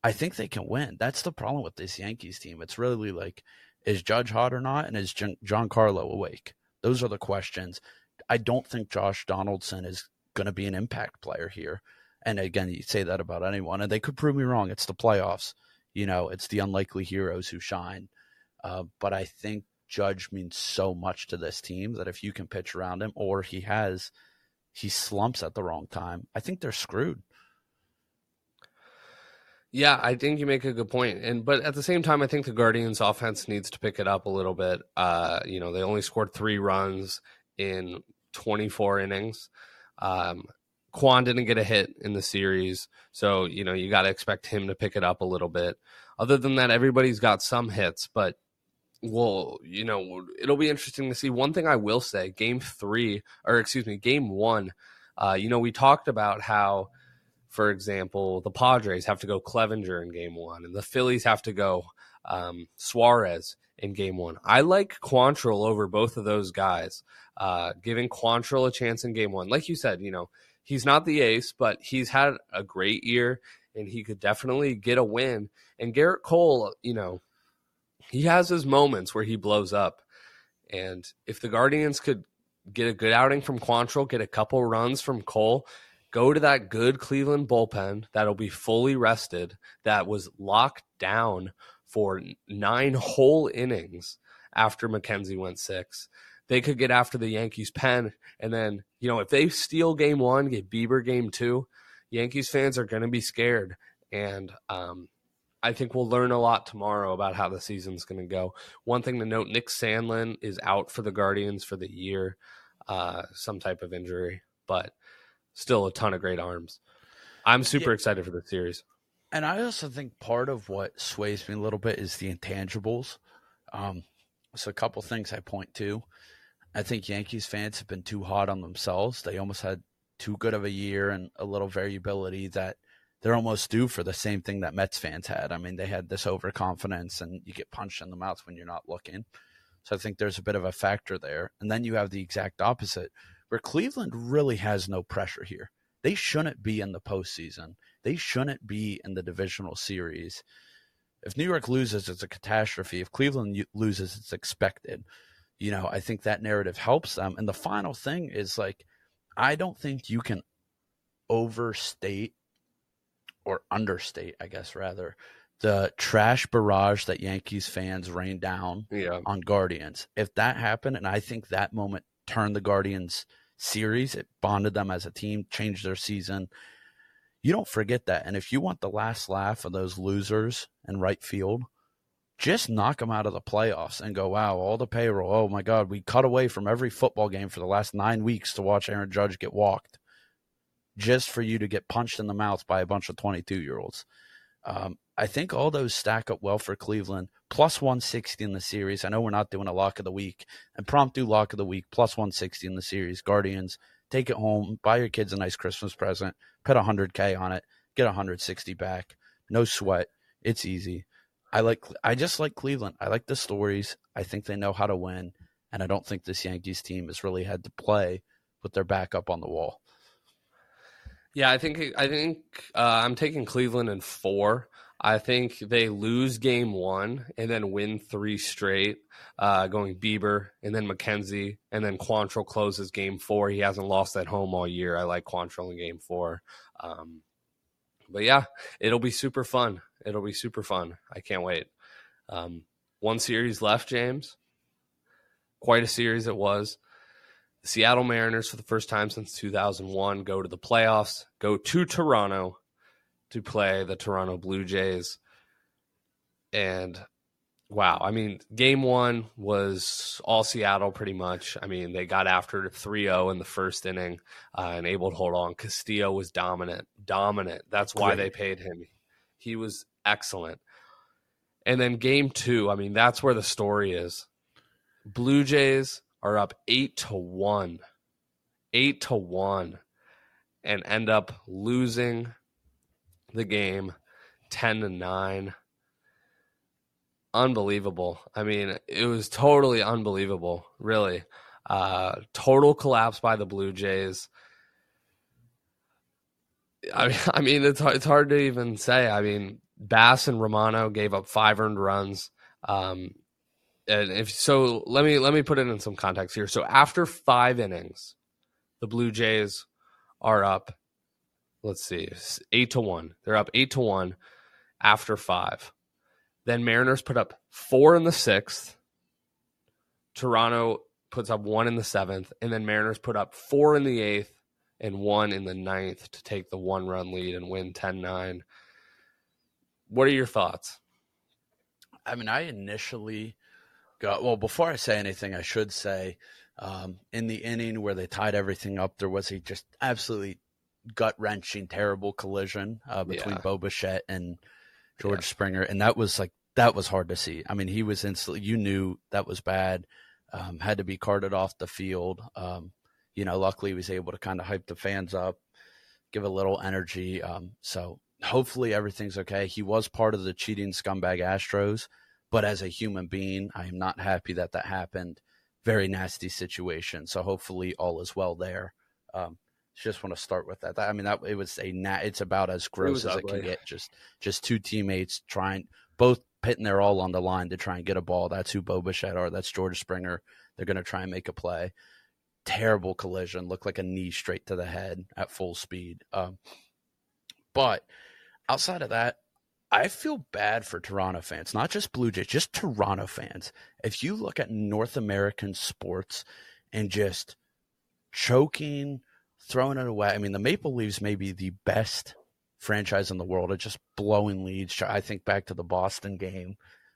I think they can win. That's the problem with this Yankees team. It's really like, is Judge hot or not? And is Giancarlo awake? Those are the questions. I don't think Josh Donaldson is going to be an impact player here. And again, you say that about anyone, and they could prove me wrong. It's the playoffs you know, it's the unlikely heroes who shine. Uh, but I think Judge means so much to this team that if you can pitch around him or he has, he slumps at the wrong time, I think they're screwed. Yeah, I think you make a good point. And but at the same time, I think the Guardians offense needs to pick it up a little bit. Uh, you know, they only scored three runs in 24 innings. Um, Kwan didn't get a hit in the series, so you know you got to expect him to pick it up a little bit. Other than that, everybody's got some hits, but well, you know, it'll be interesting to see. One thing I will say, game three, or excuse me, game one, uh, you know, we talked about how, for example, the Padres have to go Clevinger in game one, and the Phillies have to go um, Suarez in game one. I like Quantrill over both of those guys, uh, giving Quantrill a chance in game one. Like you said, you know, he's not the ace, but he's had a great year and he could definitely get a win. And Gerrit Cole, you know, he has his moments where he blows up. And if the Guardians could get a good outing from Quantrill, get a couple runs from Cole, go to that good Cleveland bullpen that'll be fully rested, that was locked down for nine whole innings after McKenzie went six they could get after the Yankees pen. And then, you know, if they steal game one, get Bieber game two, Yankees fans are going to be scared. And um, I think we'll learn a lot tomorrow about how the season's going to go. One thing to note Nick Sandlin is out for the Guardians for the year, uh, some type of injury, but still a ton of great arms. I'm super yeah. excited for the series. And I also think part of what sways me a little bit is the intangibles. Um, so a couple things I point to. I think Yankees fans have been too hot on themselves. They almost had too good of a year and a little variability that they're almost due for the same thing that Mets fans had. I mean, they had this overconfidence and you get punched in the mouth when you're not looking. So I think there's a bit of a factor there. And then you have the exact opposite, where Cleveland really has no pressure here. They shouldn't be in the postseason. They shouldn't be in the divisional series. If New York loses, it's a catastrophe. If Cleveland loses, it's expected. You know, I think that narrative helps them. And the final thing is like, I don't think you can overstate or understate, I guess, rather, the trash barrage that Yankees fans rained down yeah. on Guardians. If that happened, and I think that moment turned the Guardians series, it bonded them as a team, changed their season. You don't forget that. And if you want the last laugh of those losers in right field, just knock them out of the playoffs and go, wow, all the payroll. Oh my God, we cut away from every football game for the last nine weeks to watch Aaron Judge get walked just for you to get punched in the mouth by a bunch of 22 year olds. Um, I think all those stack up well for Cleveland. Plus 160 in the series. I know we're not doing a lock of the week. And promptu lock of the week, plus 160 in the series. Guardians, take it home, buy your kids a nice Christmas present, put 100K on it, get 160 back. No sweat. It's easy. I like. I just like Cleveland. I like the stories. I think they know how to win, and I don't think this Yankees team has really had to play with their back up on the wall. Yeah, I think I think uh, I'm taking Cleveland in four. I think they lose game one and then win three straight, uh, going Bieber and then McKenzie and then Quantrill closes game four. He hasn't lost at home all year. I like Quantrill in game four. Um, but yeah, it'll be super fun. It'll be super fun. I can't wait. Um, one series left, James. Quite a series it was. The Seattle Mariners, for the first time since 2001, go to the playoffs, go to Toronto to play the Toronto Blue Jays. And wow, I mean, game one was all Seattle pretty much. I mean, they got after 3 0 in the first inning uh, and able to hold on. Castillo was dominant, dominant. That's why Great. they paid him. He was excellent. And then game two, I mean, that's where the story is. Blue Jays are up eight to one, eight to one, and end up losing the game 10 to 9 unbelievable. I mean it was totally unbelievable really. Uh total collapse by the blue jays. I mean, [LAUGHS] I mean it's it's hard to even say. I mean bass and romano gave up five earned runs. Um and if so let me let me put it in some context here. So after five innings the blue jays are up let's see eight to one. They're up eight to one after five then mariners put up four in the sixth. Toronto puts up one in the seventh. And then mariners put up four in the eighth and one in the ninth to take the one run lead and win 10-9 what are your thoughts? I mean i initially got well before I say anything, I should say um, in the inning where they tied everything up, there was a just absolutely gut wrenching, terrible collision uh, between yeah. Bo Bichette and George yeah. Springer, and that was like that was hard to see. I mean, he was instantly you knew that was bad. Um, had to be carted off the field. Um, you know, luckily he was able to kind of hype the fans up, give a little energy. Um, so hopefully everything's okay. He was part of the cheating scumbag Astros. But as a human being, I am not happy that that happened. Very nasty situation. So hopefully all is well there. Um, just want to start with that. I mean, that it was a na- it's about as gross it as ugly. it can get. Just just two teammates trying, both pitting their all on the line to try and get a ball. That's who Bo Bichette are. That's George Springer. They're going to try and make a play. Terrible collision. Looked like a knee straight to the head at full speed. Um, but outside of that, I feel bad for Toronto fans, not just Blue Jays, just Toronto fans. If you look at North American sports and just choking, throwing it away, I mean, the Maple Leafs may be the best franchise in the world at just blowing leads. I think back to the Boston game.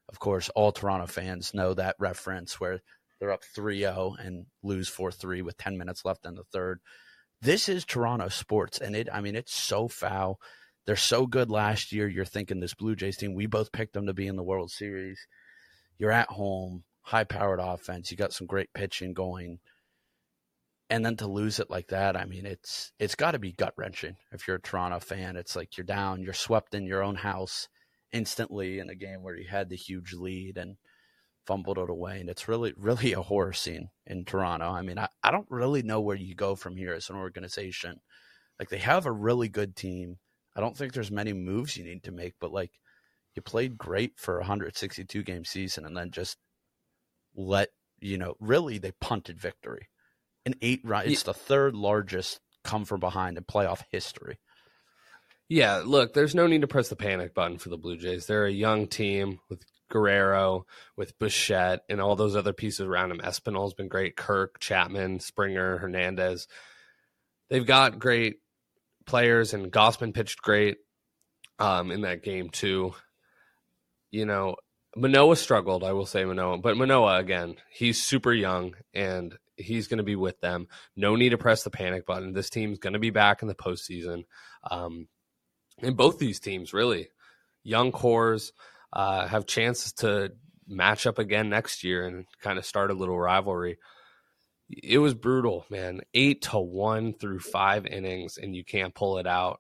Of course, all Toronto fans know that reference where they're up 3 0 and lose 4 3 with 10 minutes left in the third. This is Toronto sports, and it, I mean, it's so foul they're so good last year. You're thinking this Blue Jays team, we both picked them to be in the World Series. You're at home, high powered offense. You got some great pitching going. And then to lose it like that, I mean, it's it's got to be gut wrenching. If you're a Toronto fan, it's like you're down, you're swept in your own house instantly in a game where you had the huge lead and fumbled it away, and it's really [LAUGHS] really a horror scene in Toronto. I mean, I, I don't really know where you go from here as an organization. Like they have a really good team. I don't think there's many moves you need to make, but like you played great for a 162 game season and then just let you know really they punted victory an eight run. It's the third largest come from behind in playoff history. Yeah, look, there's no need to press the panic button for the Blue Jays. They're a young team with Guerrero, with Bichette, and all those other pieces around him. Espinal's been great. Kirk, Chapman, Springer, Hernandez. They've got great players, and Gausman pitched great um, in that game too. You know, Manoah struggled. I will say Manoah, but Manoah, again, he's super young and he's going to be with them. No need to press the panic button. This team's going to be back in the postseason. Um, and both these teams, really, young cores, uh, have chances to match up again next year and kind of start a little rivalry. It was brutal, man. Eight to one through five innings, and you can't pull it out.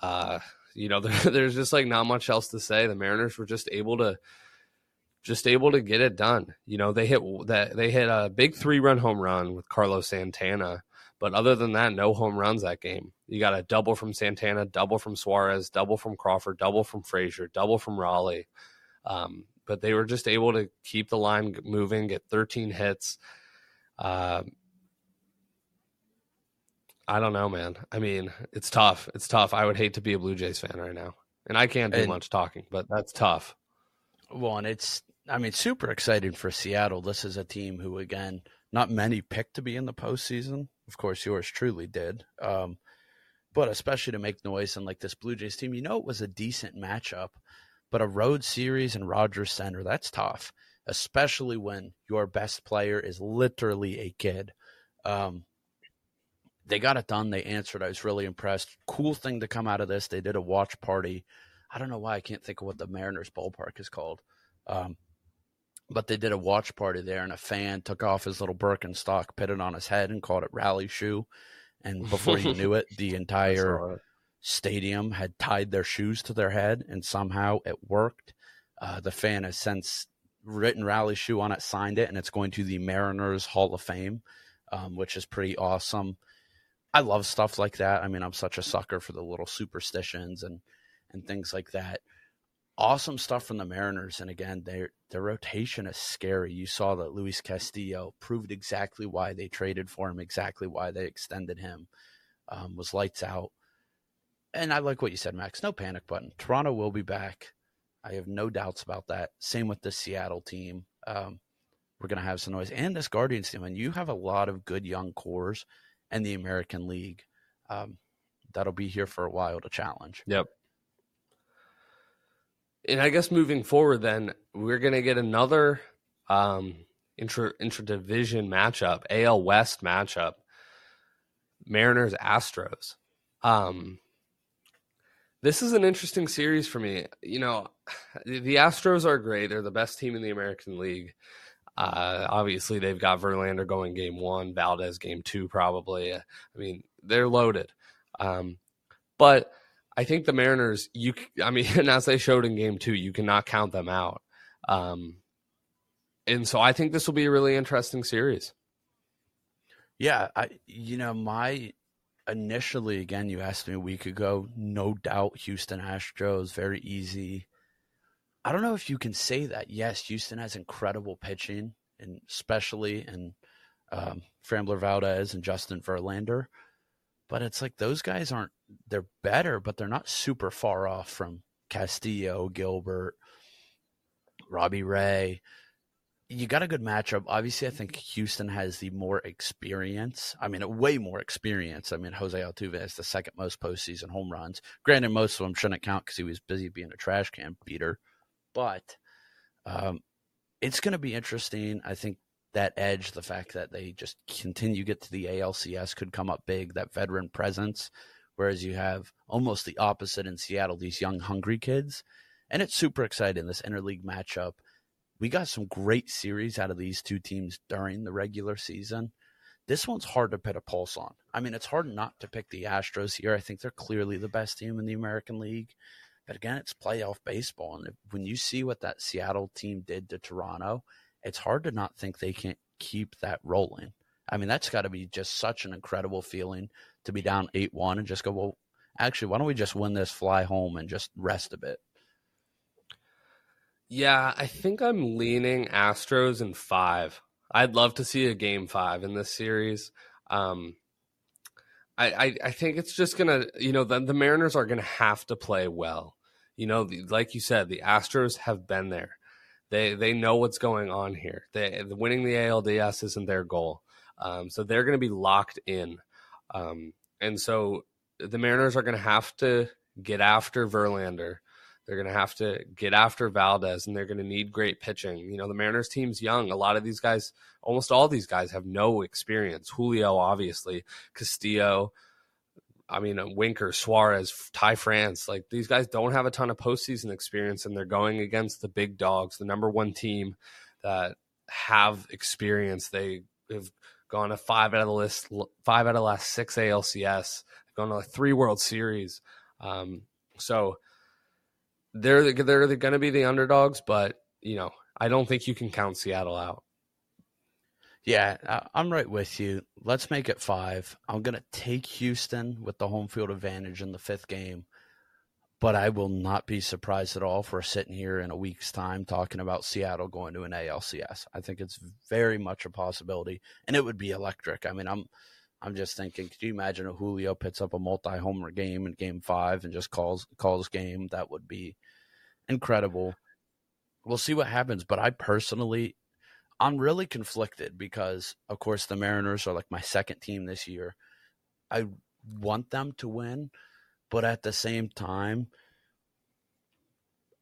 Uh, you know, [LAUGHS] there, there's just like not much else to say. The Mariners were just able to just able to get it done. You know, they hit that they hit a big three run home run with Carlos Santana, but other than that, no home runs that game. You got a double from Santana, double from Suarez, double from Crawford, double from Frazier, double from Raleigh. Um, but they were just able to keep the line moving, get 13 hits. Uh, I don't know, man. I mean, it's tough. It's tough. I would hate to be a Blue Jays fan right now, and I can't do and, much talking, but that's tough. Well, and it's I mean, super excited for Seattle. This is a team who, again, not many picked to be in the postseason. Of course, yours truly did. Um, but especially to make noise and like this Blue Jays team, you know, it was a decent matchup, but a road series in Rogers Center, that's tough, especially when your best player is literally a kid. Um, they got it done. They answered. I was really impressed. Cool thing to come out of this. They did a watch party. I don't know why I can't think of what the Mariners ballpark is called. Um, but they did a watch party there, and a fan took off his little Birkenstock, put it on his head, and called it rally shoe. And before he knew it, the [LAUGHS] entire stadium had tied their shoes to their head, and somehow it worked. Uh, the fan has since written rally shoe on it, signed it, and it's going to the Mariners Hall of Fame, um, which is pretty awesome. I love stuff like that. I mean, I'm such a sucker for the little superstitions and and things like that awesome stuff from the Mariners. And again, their their rotation is scary. You saw that Luis Castillo proved exactly why they traded for him, exactly why they extended him. Um, was lights out. And I like what you said, Max. No panic button. Toronto will be back. I have no doubts about that. Same with the Seattle team. Um, we're going to have some noise. And this Guardians team. And you have a lot of good young cores and the American League. Um, that'll be here for a while to challenge. Yep and I guess moving forward, then we're going to get another um, intra division matchup, AL West matchup, Mariners Astros. Um, this is an interesting series for me. You know, the Astros are great; they're the best team in the American League. Uh, obviously, they've got Verlander going game one, Valdez game two, probably. I mean, they're loaded. Um, but I think the Mariners, you, I mean, [LAUGHS] as they showed in game two, you cannot count them out. Um, and so I think this will be a really interesting series. Yeah, I, you know, my initially, again, you asked me a week ago, no doubt Houston Astros, very easy. I don't know if you can say that. Yes, Houston has incredible pitching, and especially in um, Framber Valdez and Justin Verlander. But it's like those guys aren't they're better, but they're not super far off from Castillo, Gilbert, Robbie Ray. You got a good matchup. Obviously, I think Houston has the more experience. I mean, way more experience. I mean, Jose Altuve has the second most postseason home runs. Granted, most of them shouldn't count because he was busy being a trash can beater. But um, it's going to be interesting. I think that edge, the fact that they just continue to get to the ALCS could come up big, that veteran presence whereas you have almost the opposite in Seattle, these young, hungry kids. And it's super exciting, this interleague matchup. We got some great series out of these two teams during the regular season. this one's hard to put a pulse on. I mean, it's hard not to pick the Astros here. I think they're clearly the best team in the American League. But again, it's playoff baseball. And when you see what that Seattle team did to Toronto, it's hard to not think they can't keep that rolling. I mean, that's got to be just such an incredible feeling to be down 8 1 and just go, well, actually, why don't we just win this, fly home, and just rest a bit? Yeah, I think I'm leaning Astros in five. I'd love to see a game five in this series. Um, I, I, I think it's just gonna, you know, the, the Mariners are gonna have to play well. You know, the, like you said, the Astros have been there. They they know what's going on here. They winning the ALDS isn't their goal, um, so they're going to be locked in. Um, and so the Mariners are going to have to get after Verlander. They're going to have to get after Valdez, and they're going to need great pitching. You know, the Mariners team's young. A lot of these guys, almost all these guys, have no experience. Julio, obviously, Castillo. I mean, uh, Winker, Suarez, Ty France. Like these guys don't have a ton of postseason experience, and they're going against the big dogs, the number one team that have experience. They have gone to five out of the list, five out of the last six ALCS. They've gone to like three World Series. Um, so they're they're going to be the underdogs, but you know I don't think you can count Seattle out. Yeah, I'm right with you. Let's make it five. I'm going to take Houston with the home field advantage in the fifth game, but I will not be surprised at all we're sitting here in a week's time talking about Seattle going to an ALCS. I think it's very much a possibility, and it would be electric. I mean, I'm I'm just thinking, could you imagine if Julio picks up a multi-homer game in Game Five and just calls calls game? That would be incredible. We'll see what happens, but I personally, I'm really conflicted because, of course, the Mariners are like my second team this year. I want them to win, but at the same time,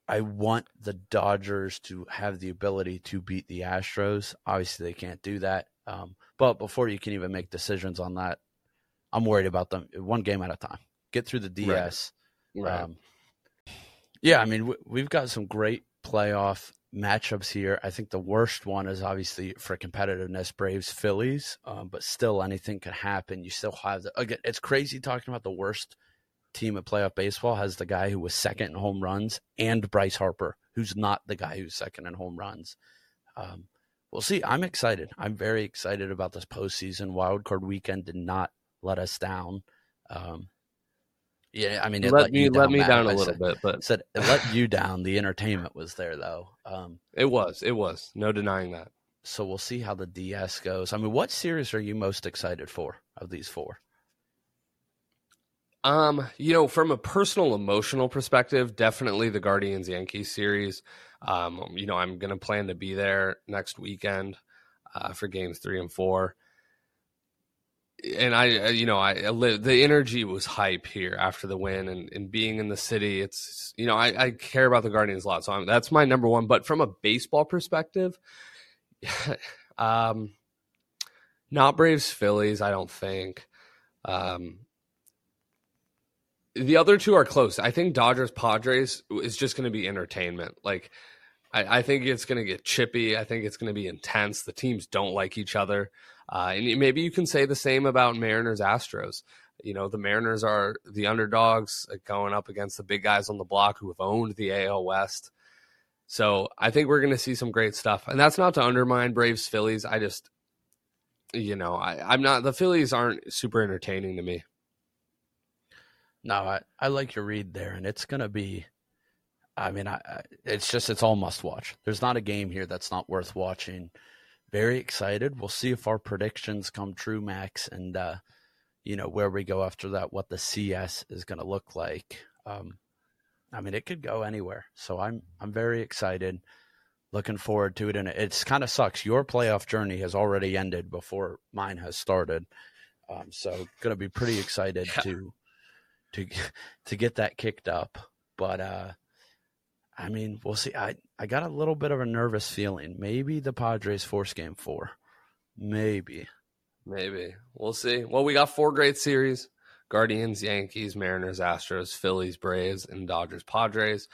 I want the Dodgers to have the ability to beat the Astros. Obviously, they can't do that. Um, but before you can even make decisions on that, I'm worried about them one game at a time. Get through the DS. Right. Right. Um, yeah, I mean, we've got some great playoff matchups here. I think the worst one is obviously for competitiveness, Braves Phillies, um, but still anything can happen. You still have the again. It's crazy talking about the worst team at playoff baseball has the guy who was second in home runs and Bryce Harper, who's not the guy who's second in home runs. Um, we'll see. I'm excited. I'm very excited about this postseason. Wild card weekend did not let us down. Um, yeah, I mean, it let, let me down, let me Matt. down a I little said, bit, but said it let you down. The entertainment was there though. Um, it was, it was, no denying that. So we'll see how the DS goes. I mean, what series are you most excited for of these four? Um, you know, from a personal emotional perspective, definitely the Guardians Yankees series. Um, you know, I'm gonna plan to be there next weekend uh, for games three and four and I, you know, I, live. the energy was hype here after the win, and, and being in the city, it's you know, I, I care about the Guardians a lot, so I'm, that's my number one. But from a baseball perspective, [LAUGHS] um, not Braves Phillies, I don't think. Um, the other two are close. I think Dodgers Padres is just going to be entertainment. Like, I, I think it's going to get chippy. I think it's going to be intense. The teams don't like each other. Uh, and maybe you can say the same about Mariners Astros. You know, the Mariners are the underdogs uh, going up against the big guys on the block who have owned the AL West. So I think we're going to see some great stuff. And that's not to undermine Braves Phillies. I just, you know, I, I'm not, the Phillies aren't super entertaining to me. No, I, I like your read there, and it's going to be. I mean, I, I, it's just it's all must watch. There's not a game here that's not worth watching very excited. We'll see if our predictions come true, Max, and uh, you know where we go after that. What the CS is going to look like. Um, I mean, it could go anywhere. So I'm I'm very excited, looking forward to it. And it's kind of sucks. Your playoff journey has already ended before mine has started. Um, so going to be pretty excited [LAUGHS] yeah. to to [LAUGHS] to get that kicked up. But uh, I mean, we'll see. I, I got a little bit of a nervous feeling. Maybe the Padres force game four. Maybe. Maybe. We'll see. Well, we got four great series Guardians, Yankees, Mariners, Astros, Phillies, Braves, and Dodgers, Padres.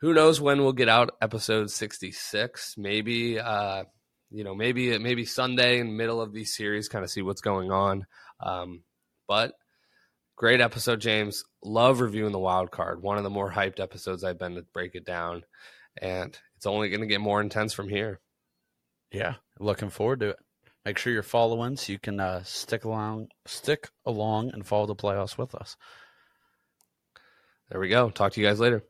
Who knows when we'll get out episode 66? Maybe, uh, you know, maybe maybe Sunday in the middle of these series, kind of see what's going on. Um, but great episode, James. Love reviewing the wild card. One of the more hyped episodes I've been to break it down, and it's only going to get more intense from here. Yeah, looking forward to it. Make sure you're following so you can uh, stick along, stick along, and follow the playoffs with us. There we go. Talk to you guys later.